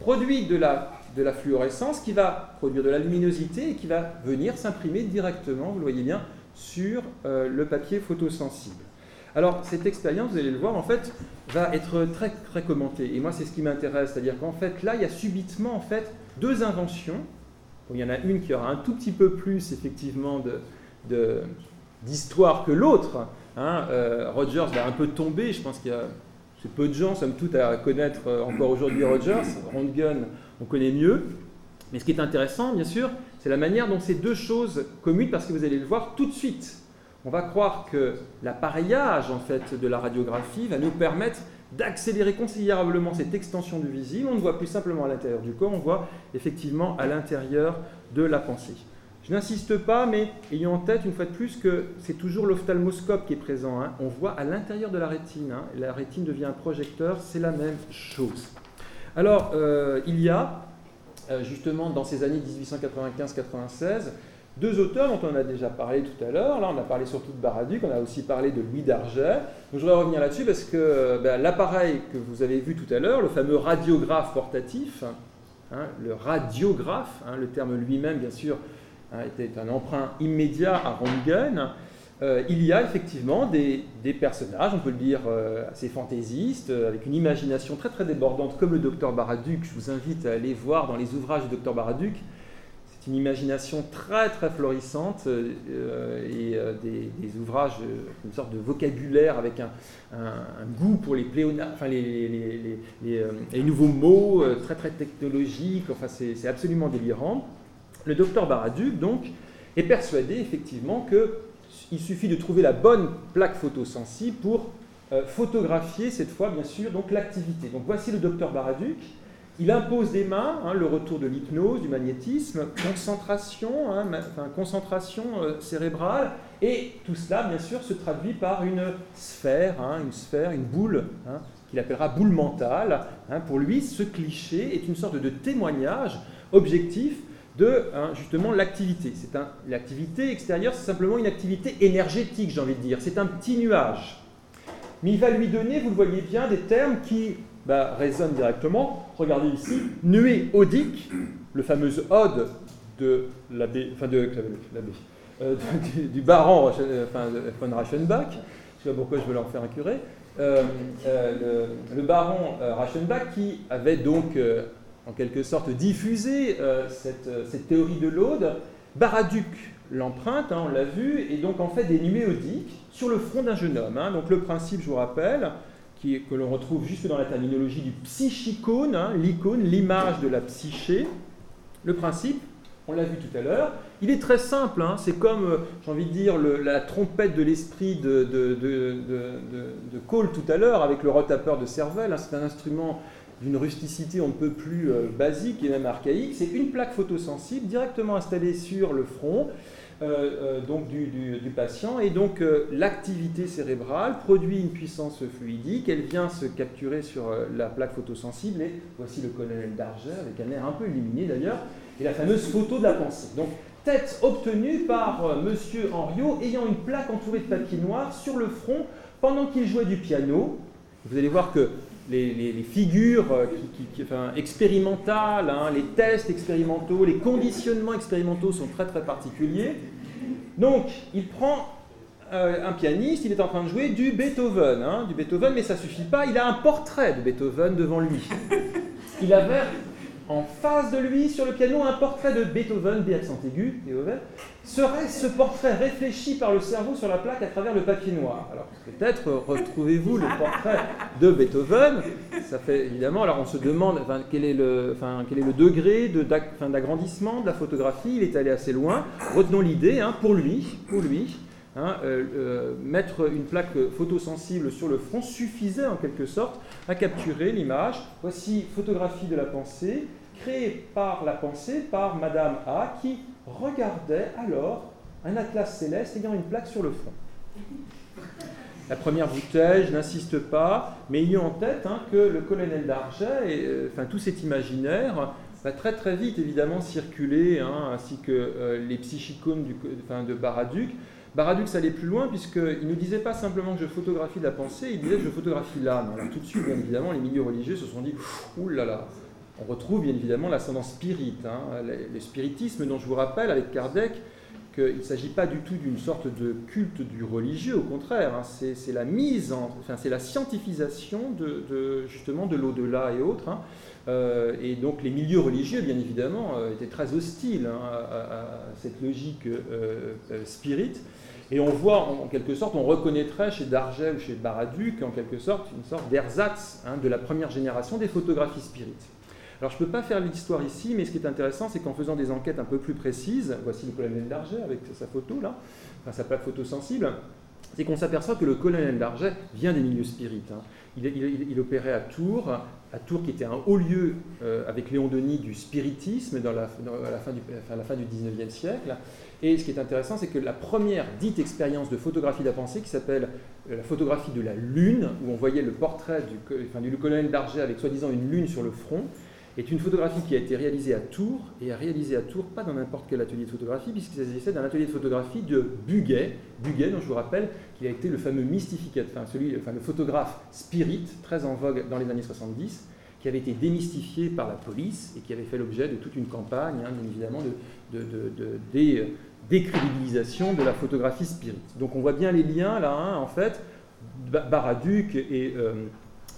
produit de la, de la fluorescence qui va produire de la luminosité et qui va venir s'imprimer directement, vous le voyez bien, sur euh, le papier photosensible. Alors, cette expérience, vous allez le voir, en fait, va être très, très commentée. Et moi, c'est ce qui m'intéresse, c'est-à-dire qu'en fait, là, il y a subitement, en fait, deux inventions. il y en a une qui aura un tout petit peu plus, effectivement, d'histoire que l'autre. Hein. Euh, Rogers va un peu tomber, je pense qu'il y a c'est peu de gens, somme toute, à connaître euh, encore aujourd'hui Rogers. Röntgen, on connaît mieux. Mais ce qui est intéressant, bien sûr, c'est la manière dont ces deux choses communes, parce que vous allez le voir tout de suite. On va croire que l'appareillage en fait de la radiographie va nous permettre d'accélérer considérablement cette extension du visible. On ne voit plus simplement à l'intérieur du corps, on voit effectivement à l'intérieur de la pensée. Je n'insiste pas, mais ayons en tête une fois de plus que c'est toujours l'ophtalmoscope qui est présent. Hein. On voit à l'intérieur de la rétine. Hein. La rétine devient un projecteur, c'est la même chose. Alors, euh, il y a, euh, justement, dans ces années 1895-96, deux auteurs dont on a déjà parlé tout à l'heure. Là, on a parlé surtout de Baraduc, on a aussi parlé de Louis Darget. Je voudrais revenir là-dessus parce que ben, l'appareil que vous avez vu tout à l'heure, le fameux radiographe portatif, hein, le radiographe, le terme lui-même, bien sûr, Hein, était un emprunt immédiat à Röntgen, euh, il y a effectivement des, personnages, on peut le dire euh, assez fantaisistes, euh, avec une imagination très très débordante, comme le docteur Baraduc. Je vous invite à aller voir dans les ouvrages du docteur Baraduc. C'est une imagination très très florissante et des, ouvrages, une sorte de vocabulaire avec un, goût pour les, enfin, les, nouveaux mots, très très technologiques. Enfin, c'est absolument délirant. Le docteur Baraduc, donc, est persuadé effectivement qu'il suffit de trouver la bonne plaque photosensible pour euh, photographier cette fois, bien sûr, donc l'activité. Donc voici le docteur Baraduc. Il impose des mains, hein, le retour de l'hypnose, du magnétisme, concentration, hein, concentration euh, cérébrale, et tout cela, bien sûr, se traduit par une sphère, hein, une sphère, une boule, qu'il appellera boule mentale. pour lui, ce cliché est une sorte de témoignage objectif hein, justement l'activité. C'est l'activité extérieure, c'est simplement une activité énergétique, j'ai envie de dire. C'est un petit nuage. Mais il va lui donner, vous le voyez bien, des termes qui bah, résonnent directement. Regardez ici, nuée odique, le fameux ode de l'abbé, enfin de, euh, du, baron enfin, von Reichenbach. Je sais pas pourquoi je veux leur faire un curé. Euh, euh, le, baron Reichenbach qui avait donc en quelque sorte diffuser euh, euh, cette, théorie de l'Aude. Baraduc l'emprunte, hein, on l'a vu, et donc en fait des numéodiques sur le front d'un jeune homme. Hein. Donc le principe, je vous rappelle, que l'on retrouve jusque dans la terminologie du psychicone, hein, l'icône, l'image de la psyché. Le principe, on l'a vu tout à l'heure, il est très simple, c'est comme, euh, j'ai envie de dire, la trompette de l'esprit de, de, de, Cole tout à l'heure avec le retapeur de cervelle. c'est un instrument d'une rusticité on ne peut plus euh, basique et même archaïque, c'est une plaque photosensible directement installée sur le front euh, euh, donc du, patient et donc l'activité cérébrale produit une puissance fluidique, elle vient se capturer sur la plaque photosensible et voici le colonel Darger avec un air un peu illuminé d'ailleurs et la fameuse photo de la pensée. Donc tête obtenue par monsieur Henriot ayant une plaque entourée de papier noir sur le front pendant qu'il jouait du piano. Vous allez voir que les, figures euh, expérimentales, hein, les tests expérimentaux, les conditionnements expérimentaux sont très très particuliers. Donc, il prend euh, un pianiste, il est en train de jouer du Beethoven, hein, du Beethoven, mais ça suffit pas, il a un portrait de Beethoven devant lui. Il avait en face de lui, sur le piano, un portrait de Beethoven, B accent aigu, Serait ce portrait réfléchi par le cerveau sur la plaque à travers le papier noir? Alors peut-être retrouvez-vous le portrait de Beethoven. Ça fait évidemment, alors on se demande quel, est le, quel est le degré d'agrandissement de, la photographie. Il est allé assez loin. Retenons l'idée, hein, pour lui, pour lui, Hein, euh, euh, mettre une plaque photosensible sur le front suffisait en quelque sorte à capturer l'image. Voici photographie de la pensée créé par la pensée, par Madame A, qui regardait alors un atlas céleste ayant une plaque sur le front. La première bouteille, je n'insiste pas, mais ayons en tête hein, que le colonel d'Arget, et, euh, enfin tout cet imaginaire, va très très vite évidemment circuler, hein, ainsi que euh, les psychicones du, de Baraduc. Baraduc, allait plus loin, puisqu'il ne disait pas simplement que je photographie la pensée, il disait que je photographie l'âme. Alors tout de suite, bien évidemment, les milieux religieux se sont dit, ouh là là, on retrouve bien évidemment l'ascendant spirit, hein, le, spiritisme dont je vous rappelle avec Kardec qu'il ne s'agit pas du tout d'une sorte de culte du religieux, au contraire, hein. c'est la mise en, enfin c'est la scientifisation de, justement de l'au-delà et autres. Hein. Euh, et donc les milieux religieux, bien évidemment, euh, étaient très hostiles à, cette logique euh, spirit. Et on voit, en quelque sorte, on reconnaîtrait chez Darget ou chez Baraduc, en quelque sorte, une sorte d'ersatz de la première génération des photographies spirites. Alors je ne peux pas faire l'histoire ici, mais ce qui est intéressant, c'est qu'en faisant des enquêtes un peu plus précises, voici le colonel Darget avec sa photo là, enfin sa plaque photo sensible, c'est qu'on s'aperçoit que le colonel Darget vient des milieux spirites. Hein. Il, opérait à Tours, à Tours qui était un haut lieu euh, avec Léon Denis du spiritisme à la fin du, du 19e siècle. Et ce qui est intéressant, c'est que la première dite expérience de photographie de la pensée, qui s'appelle euh, la photographie de la Lune, où on voyait le portrait du, du colonel Darget avec soi-disant une lune sur le front, est une photographie qui a été réalisée à Tours, et a réalisé à Tours pas dans n'importe quel atelier de photographie, puisqu'il s'agissait d'un atelier de photographie de Buguet, Buguet dont je vous rappelle qu'il a été le fameux mystificateur, enfin, celui, enfin le photographe spirit, très en vogue dans les années 70, qui avait été démystifié par la police et qui avait fait l'objet de toute une campagne, hein, bien évidemment, de, de, décrédibilisation de la photographie spirit. Donc on voit bien les liens là, hein, en fait, Baraduc et... Euh,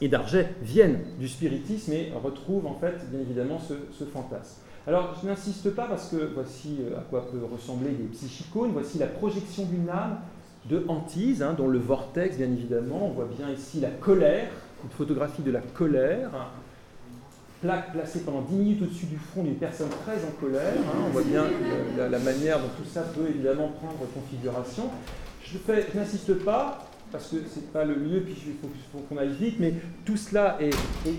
et d'Arget viennent du spiritisme et retrouvent en fait bien évidemment ce, fantasme. Alors je n'insiste pas parce que voici euh, à quoi peuvent ressembler des psychicones, voici la projection d'une âme de Antise, hein, dont le vortex bien évidemment, on voit bien ici la colère, une photographie de la colère, plaque placée pendant 10 minutes au-dessus du front d'une personne très en colère, hein. on voit bien la, manière dont tout ça peut évidemment prendre configuration. Je n'insiste pas, parce que ce n'est pas le lieu, puis il faut, qu'on aille vite, mais tout cela est,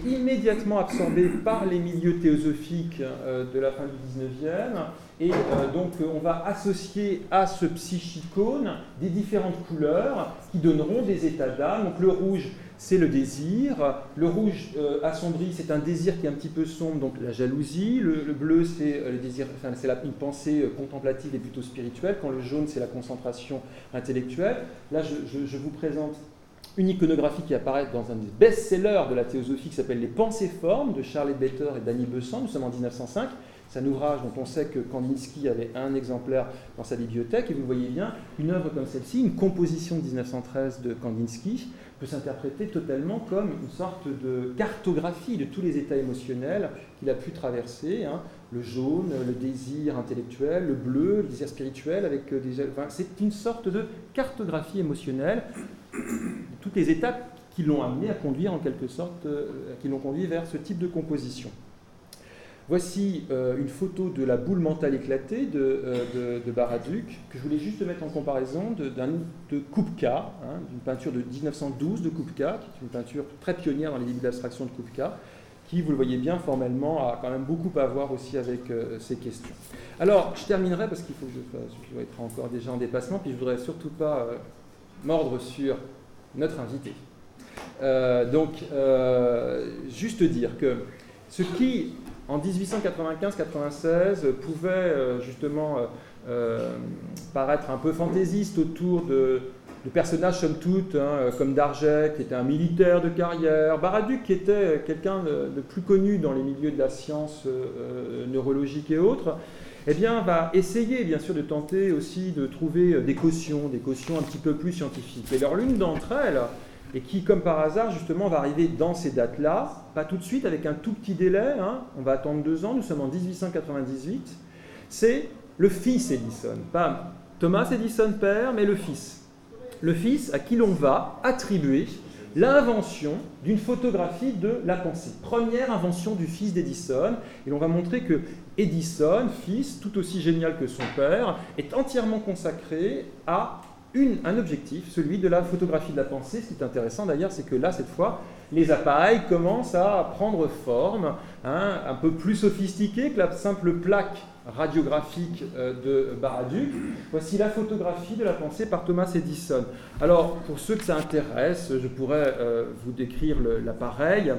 immédiatement absorbé par les milieux théosophiques euh, de la fin du 19e, et euh, donc on va associer à ce psychicone des différentes couleurs qui donneront des états d'âme. Donc le rouge, c'est le désir. Le rouge euh, assombri, c'est un désir qui est un petit peu sombre, donc la jalousie. Le, bleu, c'est euh, enfin, une pensée euh, contemplative et plutôt spirituelle. Quand le jaune, c'est la concentration intellectuelle. Là, je, vous présente une iconographie qui apparaît dans un des best-sellers de la théosophie qui s'appelle Les Pensées Formes de Charles Better et Danny Besson. Nous sommes en 1905. C'est un ouvrage dont on sait que Kandinsky avait un exemplaire dans sa bibliothèque, et vous voyez bien, une œuvre comme celle-ci, une composition de 1913 de Kandinsky, peut s'interpréter totalement comme une sorte de cartographie de tous les états émotionnels qu'il a pu traverser. Hein. Le jaune, le désir intellectuel, le bleu, le désir spirituel, avec euh, des. c'est une sorte de cartographie émotionnelle de toutes les étapes qui l'ont amené à conduire en quelque sorte, euh, qui l'ont conduit vers ce type de composition. Voici euh, une photo de la boule mentale éclatée de, euh, Baraduc, que je voulais juste mettre en comparaison de, de Kupka, hein, d'une peinture de 1912 de Kupka, qui est une peinture très pionnière dans les débuts d'abstraction de Kupka, qui, vous le voyez bien, formellement, a quand même beaucoup à voir aussi avec euh, ces questions. Alors, je terminerai parce qu'il faut que je, je dois être encore déjà en dépassement, puis je voudrais surtout pas mordre sur notre invité. donc, juste dire que ce qui en 1895-96 pouvait euh, justement euh, euh, paraître un peu fantaisiste autour de, personnages, somme toute, hein, comme Darget, qui était un militaire de carrière, Baraduc, qui était quelqu'un de, plus connu dans les milieux de la science neurologique et autres, eh bien, va essayer, bien sûr, de tenter aussi de trouver des cautions, des cautions un petit peu plus scientifiques. Et alors, l'une d'entre elles, et qui, comme par hasard, justement, va arriver dans ces dates-là, pas tout de suite, avec un tout petit délai, hein. on va attendre deux ans, nous sommes en 1898, c'est le fils Edison, pas Thomas Edison père, mais le fils. Le fils à qui l'on va attribuer l'invention d'une photographie de la pensée. Première invention du fils d'Edison, et l'on va montrer que Edison, fils, tout aussi génial que son père, est entièrement consacré à un objectif, celui de la photographie de la pensée. Ce qui est intéressant d'ailleurs, c'est que là, cette fois, les appareils commencent à prendre forme, hein, un peu plus sophistiqués que la simple plaque radiographique euh, de Baraduc. Voici la photographie de la pensée par Thomas Edison. Alors, pour ceux que ça intéresse, je pourrais euh, vous décrire l'appareil.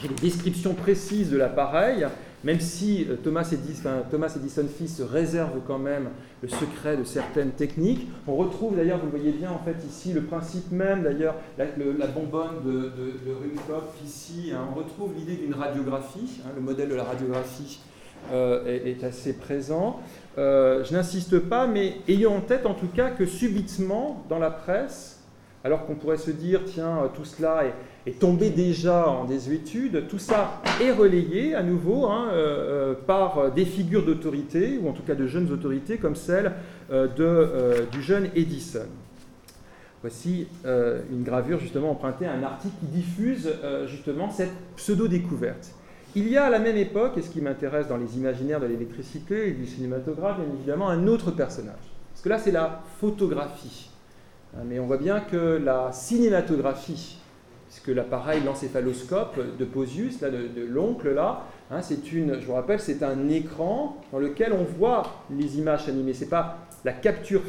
J'ai des descriptions précises de l'appareil même si euh, Thomas Edison, fils se réserve quand même le secret de certaines techniques. On retrouve d'ailleurs, vous le voyez bien en fait ici, le principe même d'ailleurs, la, bonbonne de, de, ici, hein. on retrouve l'idée d'une radiographie, hein, le modèle de la radiographie est, assez présent. je n'insiste pas, mais ayons en tête en tout cas que subitement, dans la presse, alors qu'on pourrait se dire, tiens, tout cela est, tombé déjà en désuétude, tout ça est relayé à nouveau hein, euh, euh, par des figures d'autorité, ou en tout cas de jeunes autorités, comme celle euh, de, du jeune Edison. Voici une gravure justement empruntée à un article qui diffuse justement cette pseudo-découverte. Il y a à la même époque, et ce qui m'intéresse dans les imaginaires de l'électricité et du cinématographe, bien évidemment, un autre personnage. Parce que là, c'est la photographie. Mais on voit bien que la cinématographie puisque l'appareil l'encéphaloscope de Posius, là, de, l'oncle, là, hein, c'est une, je vous rappelle, c'est un écran dans lequel on voit les images animées. Ce n'est pas la capture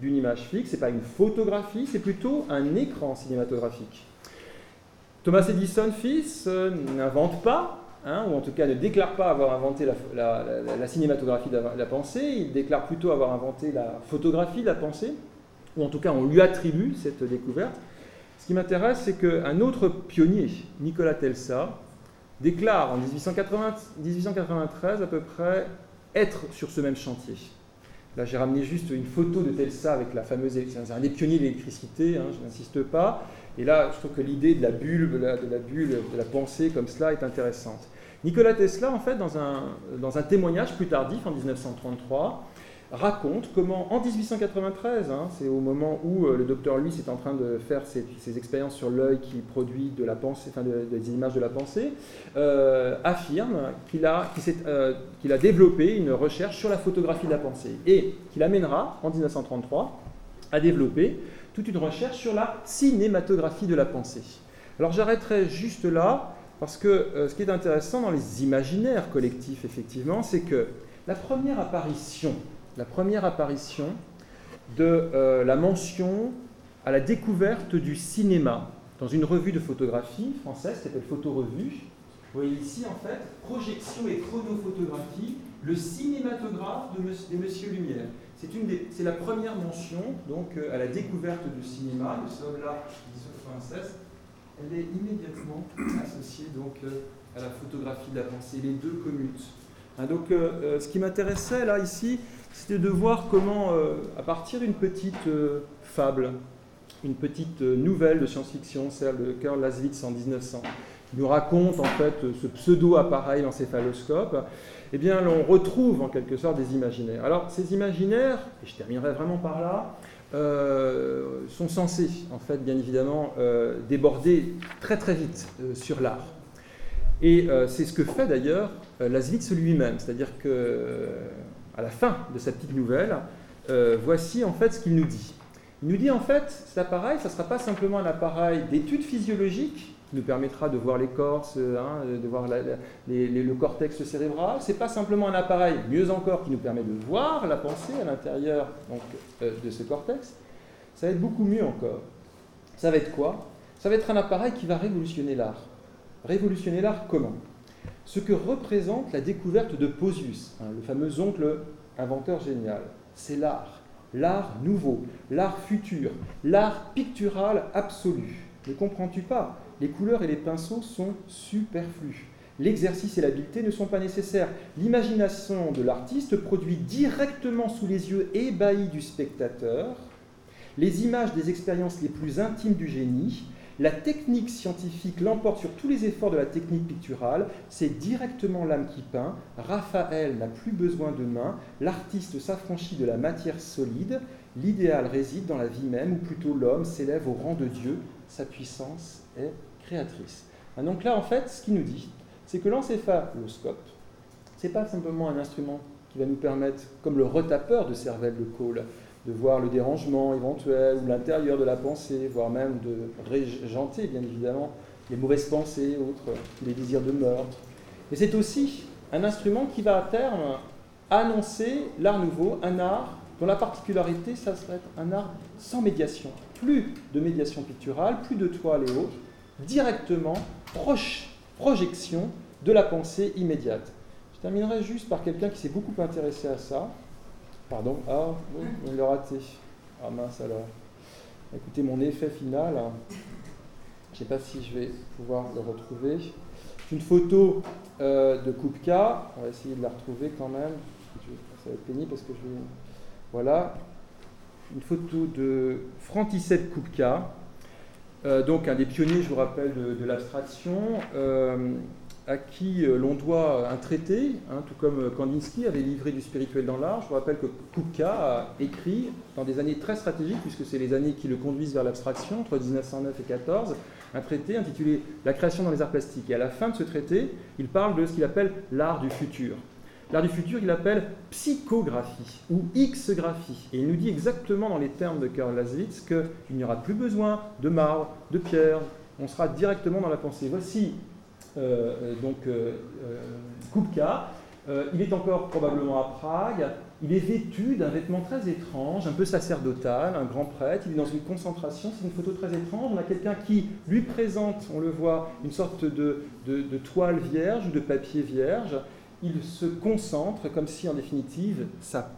d'une image fixe, ce n'est pas une photographie, c'est plutôt un écran cinématographique. Thomas Edison, fils, euh, n'invente pas, hein, ou en tout cas ne déclare pas avoir inventé la, la cinématographie de la pensée, il déclare plutôt avoir inventé la photographie de la pensée, ou en tout cas on lui attribue cette découverte. Ce qui m'intéresse, c'est qu'un autre pionnier, Nicolas Telsa, déclare en 1893 à peu près être sur ce même chantier. Là, j'ai ramené juste une photo de Telsa avec la fameuse. C'est un des pionniers de l'électricité, hein, je n'insiste pas. Et là, je trouve que l'idée de la bulle, de la, bulle, de la pensée comme cela est intéressante. Nicolas Tesla, en fait, dans un, dans un témoignage plus tardif, en 1933, raconte comment en 1893, hein, c'est au moment où euh, le docteur Luis est en train de faire ses, expériences sur l'œil qui produit de la pensée, enfin des images de la pensée, euh, affirme qu'il a, euh, qu'il a développé une recherche sur la photographie de la pensée et qu'il amènera en 1933 à développer toute une recherche sur la cinématographie de la pensée. Alors j'arrêterai juste là parce que ce qui est intéressant dans les imaginaires collectifs, effectivement, c'est que la première apparition la première apparition de euh, la mention à la découverte du cinéma dans une revue de photographie française qui s'appelle Photorevue. Vous voyez ici, en fait, projection et chronophotographie, le cinématographe de, des Monsieur Lumière. C'est la première mention donc, euh, à la découverte du cinéma. Nous sommes là, 1996. Elle est immédiatement associée donc, euh, à la photographie de la pensée. Les deux commutent. Hein, donc, ce qui m'intéressait là, ici, c'était de voir comment, euh, à partir d'une petite euh, fable, une petite euh, nouvelle de science-fiction, celle de Karl Laswitz en 1900, qui nous raconte en fait ce pseudo-appareil encéphaloscope, eh bien, on retrouve en quelque sorte des imaginaires. Alors, ces imaginaires, et je terminerai vraiment par là, sont censés, en fait, bien évidemment, déborder très très vite sur l'art. Et c'est ce que fait d'ailleurs Laswitz lui-même, c'est-à-dire que à la fin de sa petite nouvelle, euh, voici en fait ce qu'il nous dit. Il nous dit en fait, cet appareil, ça ne sera pas simplement un appareil d'étude physiologique qui nous permettra de voir l'écorce, hein, de voir le cortex cérébral. Ce n'est pas simplement un appareil, mieux encore, qui nous permet de voir la pensée à l'intérieur euh, de ce cortex. Ça va être beaucoup mieux encore. Ça va être quoi? Ça va être un appareil qui va révolutionner l'art. Révolutionner l'art comment ce que représente la découverte de Posius, hein, le fameux oncle inventeur génial. C'est l'art, l'art nouveau, l'art futur, l'art pictural absolu. Ne comprends-tu pas? Les couleurs et les pinceaux sont superflus. L'exercice et l'habileté ne sont pas nécessaires. L'imagination de l'artiste produit directement sous les yeux ébahis du spectateur les images des expériences les plus intimes du génie, la technique scientifique l'emporte sur tous les efforts de la technique picturale, c'est directement l'âme qui peint, Raphaël n'a plus besoin de mains, l'artiste s'affranchit de la matière solide, l'idéal réside dans la vie même, ou plutôt l'homme s'élève au rang de Dieu, sa puissance est créatrice. Ah, donc là, en fait, ce qu'il nous dit, c'est que l'encéphaloscope, ce n'est pas simplement un instrument qui va nous permettre, comme le retapeur de cervelle de Cole, de voir le dérangement éventuel ou l'intérieur de la pensée, voire même de régenter, bien évidemment, les mauvaises pensées, autres, les désirs de meurtre. Mais c'est aussi un instrument qui va à terme annoncer l'art nouveau, un art dont la particularité, ça serait un art sans médiation. Plus de médiation picturale, plus de toile et autres, directement, proche, projection de la pensée immédiate. Je terminerai juste par quelqu'un qui s'est beaucoup intéressé à ça, Pardon Ah, oui, on l'a raté. Ah mince alors. Écoutez, mon effet final, je ne sais pas si je vais pouvoir le retrouver. C'est une photo de Kupka. On va essayer de la retrouver quand même. Ça va être pénible parce que je vais. Voilà. Une photo de František Kupka, donc un des pionniers, je vous rappelle, de, l'abstraction à qui euh, l'on doit un traité, hein, tout comme euh, Kandinsky avait livré du spirituel dans l'art. Je vous rappelle que Kupka a écrit dans des années très stratégiques, puisque c'est les années qui le conduisent vers l'abstraction, entre 1909 et 14, un traité intitulé La création dans les arts plastiques. Et à la fin de ce traité, il parle de ce qu'il appelle l'art du futur. L'art du futur, il appelle psychographie ou X-graphie. Et il nous dit exactement dans les termes de Karl Laszwitz qu'il n'y aura plus besoin de marbre, de pierre, on sera directement dans la pensée. Voici donc euh, Kupka. il est encore probablement à Prague. Il est vêtu d'un vêtement très étrange, un peu sacerdotal, un grand prêtre. Il est dans une concentration. C'est une photo très étrange. On a quelqu'un qui lui présente, on le voit, une sorte de, toile vierge ou de papier vierge. Il se concentre comme si, en définitive, sa,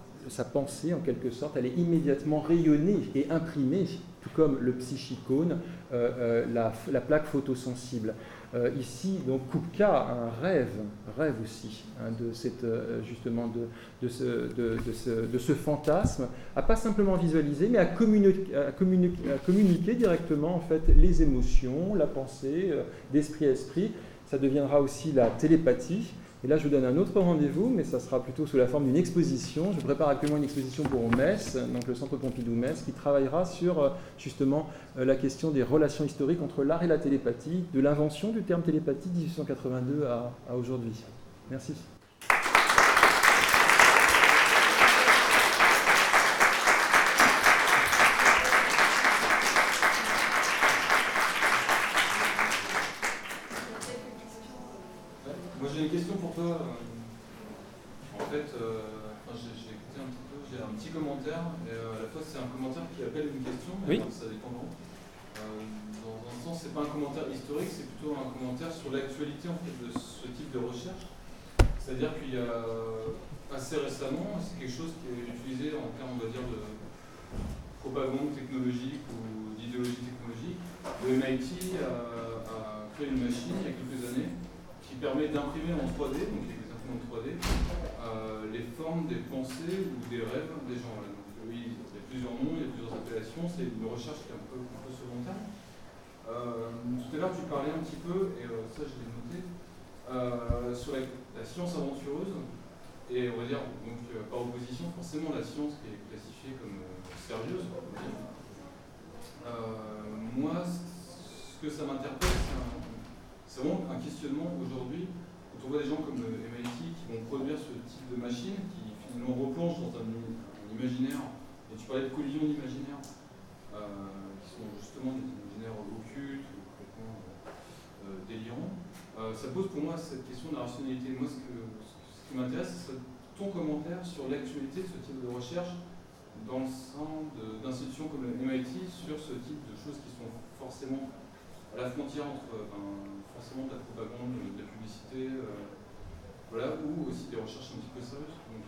pensée, en quelque sorte, allait immédiatement rayonner et imprimer, tout comme le psychicone, la, la, plaque photosensible. Euh, ici, donc Kupka a un rêve, rêve aussi, hein, de cette, euh, justement de, de, ce, de, ce, de, ce, fantasme, à pas simplement visualiser, mais à, communiquer, à communiquer, directement en fait les émotions, la pensée, euh, d'esprit à esprit. Ça deviendra aussi la télépathie. Et là, je vous donne un autre rendez-vous, mais ça sera plutôt sous la forme d'une exposition. Je prépare actuellement une exposition pour Metz, donc le Centre Pompidou-Metz, qui travaillera sur euh, justement euh, la question des relations historiques entre l'art et la télépathie, de l'invention du terme télépathie 1882 à, à aujourd'hui. Merci. sur l'actualité en fait, de ce type de recherche. C'est-à-dire qu'il y a assez récemment, c'est quelque chose qui est utilisé en termes on va dire, de propagande technologique ou d'idéologie technologique. Le MIT a, créé une machine il y a quelques années qui permet d'imprimer en 3D, donc avec des imprimantes 3D, euh, les formes des pensées ou des rêves des gens. Donc, oui, il y a plusieurs noms, il y a plusieurs appellations, c'est une recherche qui est un peu, un peu secondaire. Euh, tout à l'heure, tu parlais un petit peu, et euh, ça je l'ai noté, euh, sur la, science aventureuse, et on va dire, donc, par opposition, forcément la science qui est classifiée comme sérieuse. moi, ce que ça m'interpelle, c'est vraiment un questionnement aujourd'hui, quand on voit des gens comme MIT qui vont produire ce type de machine, qui finalement replonge dans un, imaginaire, et tu parlais de collision d'imaginaire, qui sont justement des occulte ou complètement euh, euh, délirant. Euh, ça pose pour moi cette question de la rationalité. Moi, ce, qui m'intéresse, ce serait ton commentaire sur l'actualité de ce type de recherche dans le sein d'institutions comme le MIT sur ce type de choses qui sont forcément à la frontière entre forcément de la propagande, de la publicité, voilà, ou aussi des recherches un petit peu sérieuses. Donc,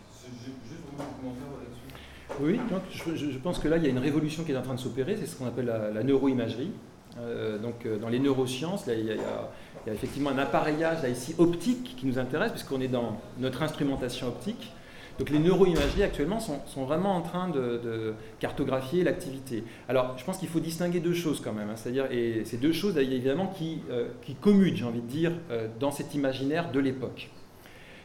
juste vraiment un commentaire là-dessus. Oui, donc je, pense que là, il y a une révolution qui est en train de s'opérer, c'est ce qu'on appelle la neuroimagerie. Euh, donc, euh, dans les neurosciences, il, y a, effectivement un appareillage là, ici optique qui nous intéresse, puisqu'on est dans notre instrumentation optique. Donc les neuroimageries actuellement sont, vraiment en train de, cartographier l'activité. Alors je pense qu'il faut distinguer deux choses quand même, hein. c'est-à-dire, et ces deux choses évidemment qui, euh, qui commutent, j'ai envie de dire, dans cet imaginaire de l'époque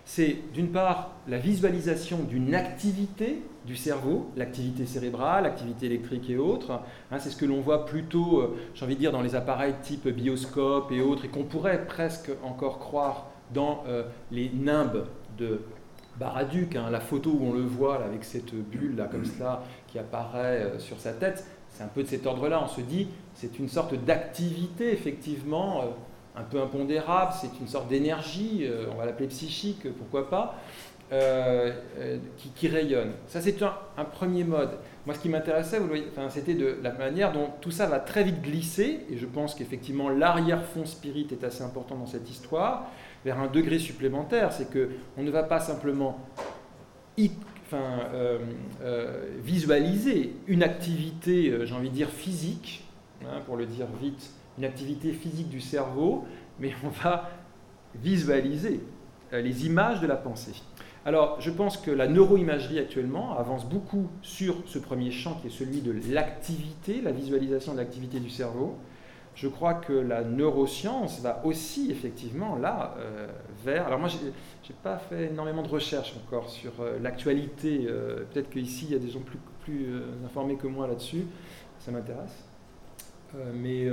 c'est d'une part la visualisation d'une activité du cerveau, l'activité cérébrale, l'activité électrique et autres. Hein, c'est ce que l'on voit plutôt, euh, j'ai envie de dire, dans les appareils type bioscope et autres, et qu'on pourrait presque encore croire dans euh, les nimbes de Baraduc, hein, la photo où on le voit avec cette bulle là comme cela qui apparaît euh, sur sa tête. C'est un peu de cet ordre-là. On se dit, c'est une sorte d'activité effectivement un peu impondérable, c'est une sorte d'énergie, euh, on va l'appeler psychique, pourquoi pas, euh, euh, qui, rayonne. Ça, c'est un, premier mode. Moi, ce qui m'intéressait, enfin, c'était de la manière dont tout ça va très vite glisser, et je pense qu'effectivement, l'arrière-fond spirit est assez important dans cette histoire, vers un degré supplémentaire. C'est qu'on ne va pas simplement enfin, visualiser une activité, j'ai envie de dire, physique, hein, pour le dire vite, une activité physique du cerveau, mais on va visualiser les images de la pensée. Alors, je pense que la neuroimagerie actuellement avance beaucoup sur ce premier champ qui est celui de l'activité, la visualisation de l'activité du cerveau. Je crois que la neuroscience va aussi effectivement là euh, vers. Alors moi, je n'ai pas fait énormément de recherches encore sur euh, l'actualité. Euh, peut-être qu'ici, il y a des gens plus, informés que moi là-dessus. Ça m'intéresse. mais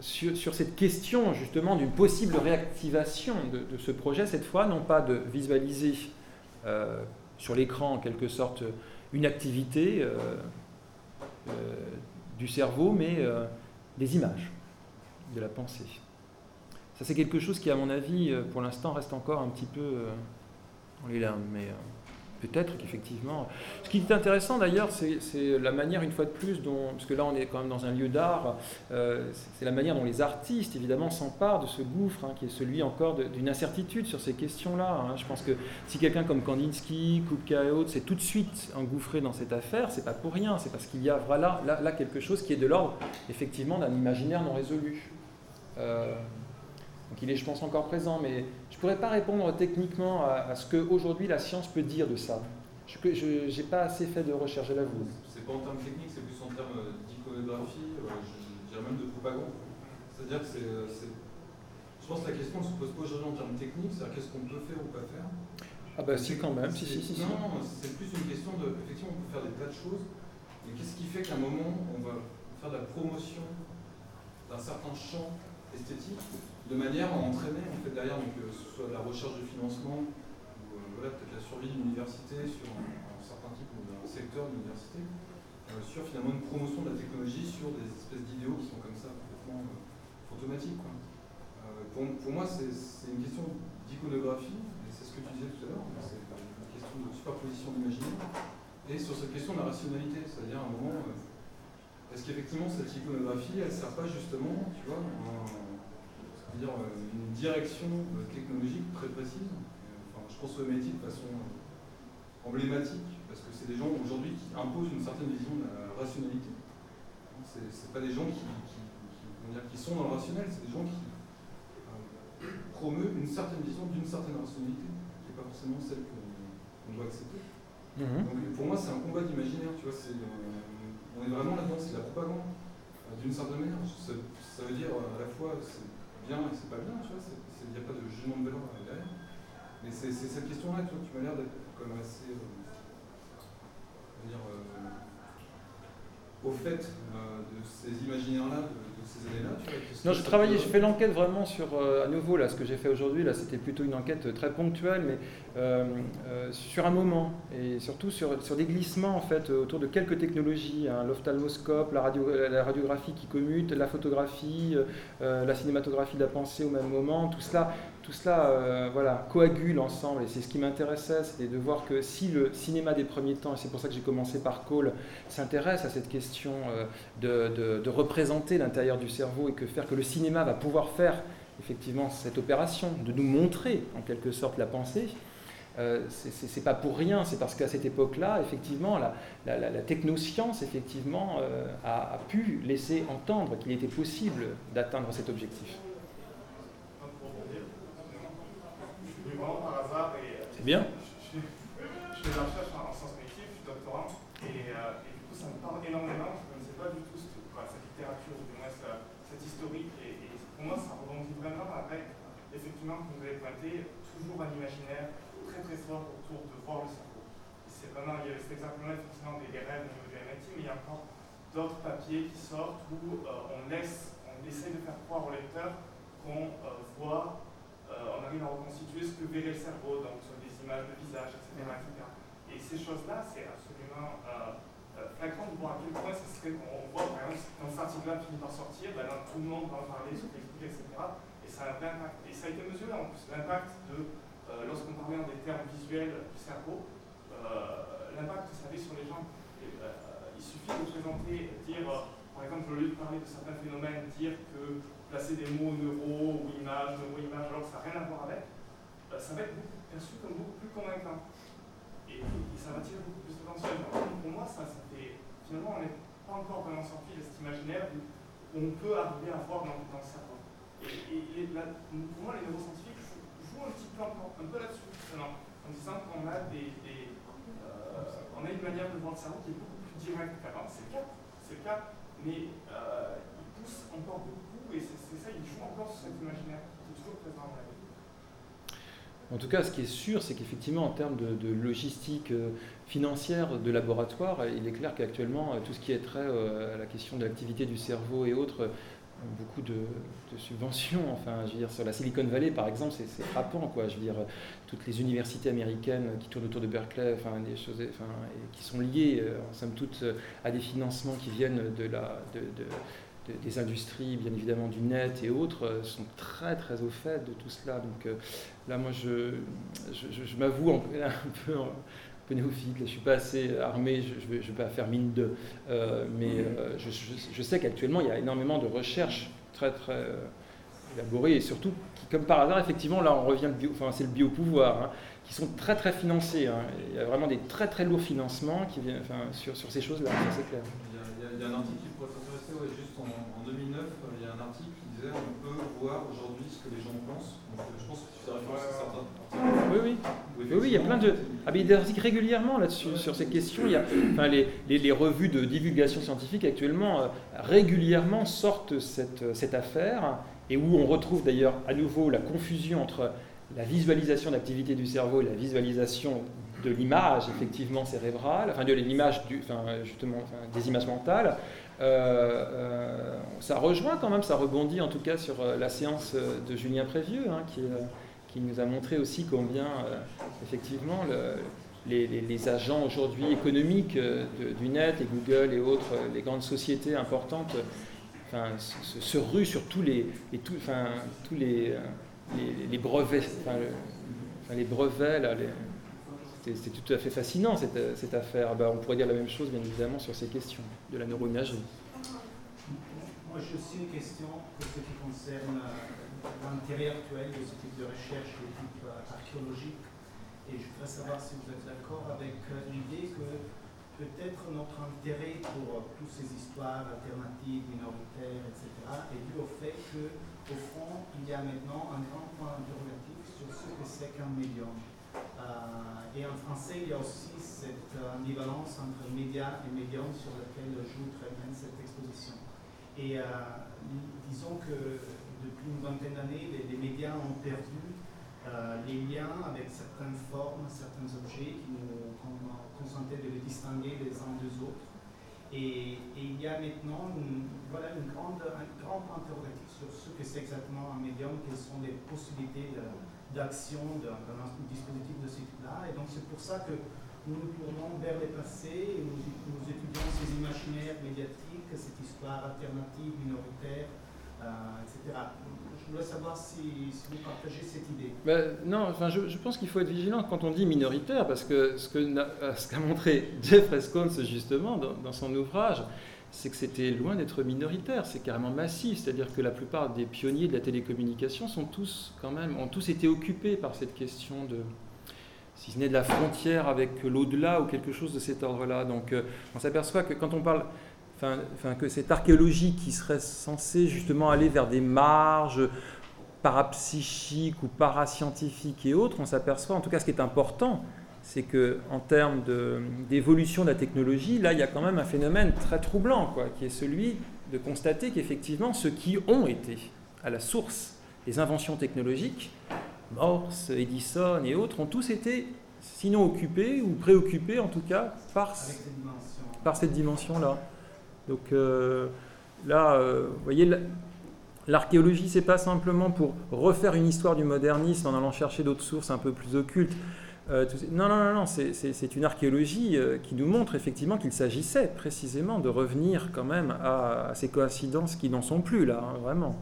sur, cette question justement d'une possible réactivation de, ce projet, cette fois, non pas de visualiser sur l'écran en quelque sorte une activité du cerveau, mais des images de la pensée. Ça c'est quelque chose qui, à mon avis, pour l'instant, reste encore un petit peu dans les larmes, mais peut-être qu'effectivement. Ce qui est intéressant d'ailleurs, c'est la manière, une fois de plus, dont, parce que là on est quand même dans un lieu d'art, euh, c'est la manière dont les artistes, évidemment, s'emparent de ce gouffre, hein, qui est celui encore d'une incertitude sur ces questions-là. Hein. Je pense que si quelqu'un comme Kandinsky, Kupka et autres s'est tout de suite engouffré dans cette affaire, c'est pas pour rien, c'est parce qu'il y a voilà, là, quelque chose qui est de l'ordre, effectivement, d'un imaginaire non résolu. Euh, donc il est, je pense, encore présent, mais je ne pourrais pas répondre techniquement à, ce qu'aujourd'hui la science peut dire de ça. Je n'ai pas assez fait de recherche, je l'avoue. C'est pas en termes techniques, c'est plus en termes d'iconographie, euh, je dirais même de propagande. C'est-à-dire que c'est, je pense que la question ne se pose pas aujourd'hui en termes techniques, c'est-à-dire qu'est-ce qu'on peut faire ou pas faire. Ah bah si quand même, si, si, si. Non, c'est plus une question de, effectivement, on peut faire des tas de choses, mais qu'est-ce qui fait qu'à un moment, on va faire de la promotion d'un certain champ esthétique de manière à entraîner en fait, derrière, donc, que euh, ce soit la recherche de financement ou euh, peut-être la survie d'une université sur un, certain type ou d'un secteur d'université, euh, sur finalement une promotion de la technologie sur des espèces d'idéaux qui sont comme ça complètement fantomatiques. Pour, pour, moi, c'est une question d'iconographie, et c'est ce que tu disais tout à l'heure, c'est une question de superposition d'imaginaire, et sur cette question de la rationalité, c'est-à-dire à un moment, est-ce qu'effectivement cette iconographie, elle ne sert pas justement, tu vois, dire euh, une direction euh, technologique très précise. Euh, enfin, je pense au métier de façon emblématique, parce que c'est des gens aujourd'hui qui imposent une certaine vision de la rationalité. Ce n'est pas des gens qui, qui, sont dans le rationnel, c'est des gens qui promeuvent une certaine vision d'une certaine rationalité, qui n'est pas forcément celle qu'on doit accepter. Mhm. Donc pour moi, c'est un combat d'imaginaire, tu vois, on est vraiment là-dedans, c'est la propagande, d'une certaine manière. Ça, ça, veut dire à la fois, bien et c'est pas bien, tu vois, il n'y a pas de jugement de valeur derrière. Mais c'est cette question-là, tu, tu m'as l'air d'être même assez, euh, dire, euh, au fait euh, de ces imaginaires-là, de, ces années-là Non, j'ai travaillé, j'ai fait l'enquête vraiment sur, à nouveau, là, ce que j'ai fait aujourd'hui, là, c'était plutôt une enquête très ponctuelle, mais sur un moment, et surtout sur, des glissements, en fait, autour de quelques technologies, hein, l'ophtalmoscope, la, radio, la radiographie qui commute, la photographie, la cinématographie de la pensée au même moment, tout cela tout cela euh, voilà, coagule ensemble. Et c'est ce qui m'intéressait, c'était de voir que si le cinéma des premiers temps, et c'est pour ça que j'ai commencé par Cole, s'intéresse à cette question euh, de, représenter l'intérieur du cerveau et que faire que le cinéma va pouvoir faire effectivement cette opération, de nous montrer en quelque sorte la pensée, euh, c'est pas pour rien, c'est parce qu'à cette époque-là, effectivement, la, la, technoscience effectivement, euh, a, pu laisser entendre qu'il était possible d'atteindre cet objectif. C'est bien. Je, fais de la recherche en, sciences cognitives, je suis doctorant, et, euh, et, du coup ça me parle énormément. Je ne connaissais pas du tout cette, cette littérature, ou du moins cette, cette historique, et, et, pour moi ça rebondit vraiment avec, effectivement, comme vous avez pointé, toujours un imaginaire très très fort autour de voir le cerveau. Vraiment, il y a cet exemple-là effectivement des, rêves au niveau du MIT, mais il y a encore d'autres papiers qui sortent où euh, on laisse, on essaie de faire croire au lecteur qu'on euh, voit euh, on arrive à reconstituer ce que verrait le cerveau, donc sur des images de visage, etc. Et ces choses-là, c'est absolument flagrant de voir à quel point ça serait. On voit par exemple, quand cet article-là finit par sortir, ben, tout le monde va en parler sur Facebook, etc. Et ça a un impact. Et ça a été mesuré en plus, l'impact de, lorsqu'on parlait en des termes visuels du cerveau, l'impact que ça avait sur les gens. il suffit de présenter, dire, par exemple, au lieu de parler de certains phénomènes, dire que placer des mots neuro ou images, neuro-images, alors que ça n'a rien à voir avec, euh, ça va être perçu comme beaucoup plus convaincant. Et, ça va tirer beaucoup plus d'attention. Pour moi, ça, ça finalement, on n'est pas encore vraiment sorti de cet imaginaire où on peut arriver à voir dans, dans le cerveau. Et, pour moi, les neuroscientifiques jouent un petit peu, là-dessus, en disant qu'on a, des, euh, on a une manière de voir le cerveau qui est beaucoup plus directe qu'avant. C'est le cas, c'est le cas, mais euh, ils poussent encore beaucoup, et c'est ça, ils jouent encore sur cet imaginaire qui est toujours présent dans la vie. En tout cas, ce qui est sûr, c'est qu'effectivement, en termes de, logistique euh, financière de laboratoire, il est clair qu'actuellement, tout ce qui est trait à la question de l'activité du cerveau et autres, beaucoup de, subventions. Enfin, je veux dire, sur la Silicon Valley, par exemple, c'est frappant, quoi. Je veux dire, toutes les universités américaines qui tournent autour de Berkeley, enfin, des choses, enfin, et qui sont liées, euh, en somme toute, à des financements qui viennent de la, de, des industries, bien évidemment, du net et autres, euh, sont très, très au fait de tout cela. Donc euh, là, moi, je, je, m'avoue un peu néophyte, je ne suis pas assez armé, je ne vais, pas faire mine de. Euh, mais euh, je, sais qu'actuellement, il y a énormément de recherches très, très euh, élaborées et surtout, qui, comme par hasard, effectivement, là, on revient, bio, enfin, c'est le biopouvoir, hein, qui sont très, très financés. Hein. Il y a vraiment des très, très lourds financements qui viennent, enfin, sur, sur ces choses-là, c'est clair. Il y, a, un article qui pourrait s'intéresser, juste en, en, 2009, il y a un article qui disait on peut voir aujourd'hui ce que les gens pensent. Donc, je pense que tu fais référence à certains. Oui, oui. Oui, il y a plein de. Ah, il y a des articles régulièrement là-dessus, sur ces questions. Il y a, enfin, les, les, revues de divulgation scientifique actuellement euh, régulièrement sortent cette, cette affaire, et où on retrouve d'ailleurs à nouveau la confusion entre la visualisation d'activité du cerveau et la visualisation de l'image effectivement cérébrale, enfin de l'image enfin, justement des images mentales. Euh, euh, ça rejoint quand même, ça rebondit en tout cas sur la séance de Julien Prévieux, hein, qui qui nous a montré aussi combien, euh, effectivement, les, agents aujourd'hui économiques euh, du net, et Google et autres, euh, les grandes sociétés importantes, se, ruent sur tous les, tous les, brevets. Enfin, les brevets, c'est tout à fait fascinant cette, cette affaire. Ben, on pourrait dire la même chose, bien évidemment, sur ces questions de la neuroimagerie. Moi, j'ai aussi une question pour ce qui concerne l'intérêt actuel de ce type de recherche de type euh, archéologique. Et je voudrais savoir si vous êtes d'accord avec euh, l'idée que peut-être notre intérêt pour euh, toutes ces histoires alternatives, minoritaires, etc., est dû au fait qu'au fond, il y a maintenant un grand point interrogatif sur ce que c'est qu'un médium. et en français, il y a aussi cette ambivalence entre média et médium sur lequel joue très bien cette exposition. Et disons que depuis une vingtaine d'années, les, médias ont perdu euh, les liens avec certaines formes, certains objets qui nous consentaient de les distinguer les uns des autres. Et, il y a maintenant une, une grande, un grand interrogatif sur ce que c'est exactement un médium, quelles sont les possibilités d'action d'un dispositif de ce type-là. Et donc c'est pour ça que nous nous tournons vers le passé nous, nous étudions ces imaginaires médiatiques, cette histoire alternative, minoritaire, etc. Je voulais savoir si, vous partagez cette idée. Ben, non, je, pense qu'il faut être vigilant quand on dit minoritaire, parce que ce qu'a ce montré Jeff Escons justement dans, son ouvrage, c'est que c'était loin d'être minoritaire, c'est carrément massif, c'est-à-dire que la plupart des pionniers de la télécommunication sont tous quand même, ont tous été occupés par cette question de, si ce n'est de la frontière avec l'au-delà ou quelque chose de cet ordre-là. Donc euh, on s'aperçoit que quand on parle enfin, que cette archéologie qui serait censée justement aller vers des marges parapsychiques ou parascientifiques et autres, on s'aperçoit, en tout cas ce qui est important, c'est que en termes d'évolution de, la technologie, là il y a quand même un phénomène très troublant, quoi, qui est celui de constater qu'effectivement ceux qui ont été à la source des inventions technologiques, Morse, Edison et autres, ont tous été sinon occupés ou préoccupés en tout cas par, par cette dimension-là. Donc euh, là, euh, vous voyez, l'archéologie, c'est pas simplement pour refaire une histoire du modernisme en allant chercher d'autres sources un peu plus occultes. Euh, non, non, non, non c'est une archéologie qui nous montre effectivement qu'il s'agissait précisément de revenir quand même à, ces coïncidences qui n'en sont plus là, hein, vraiment.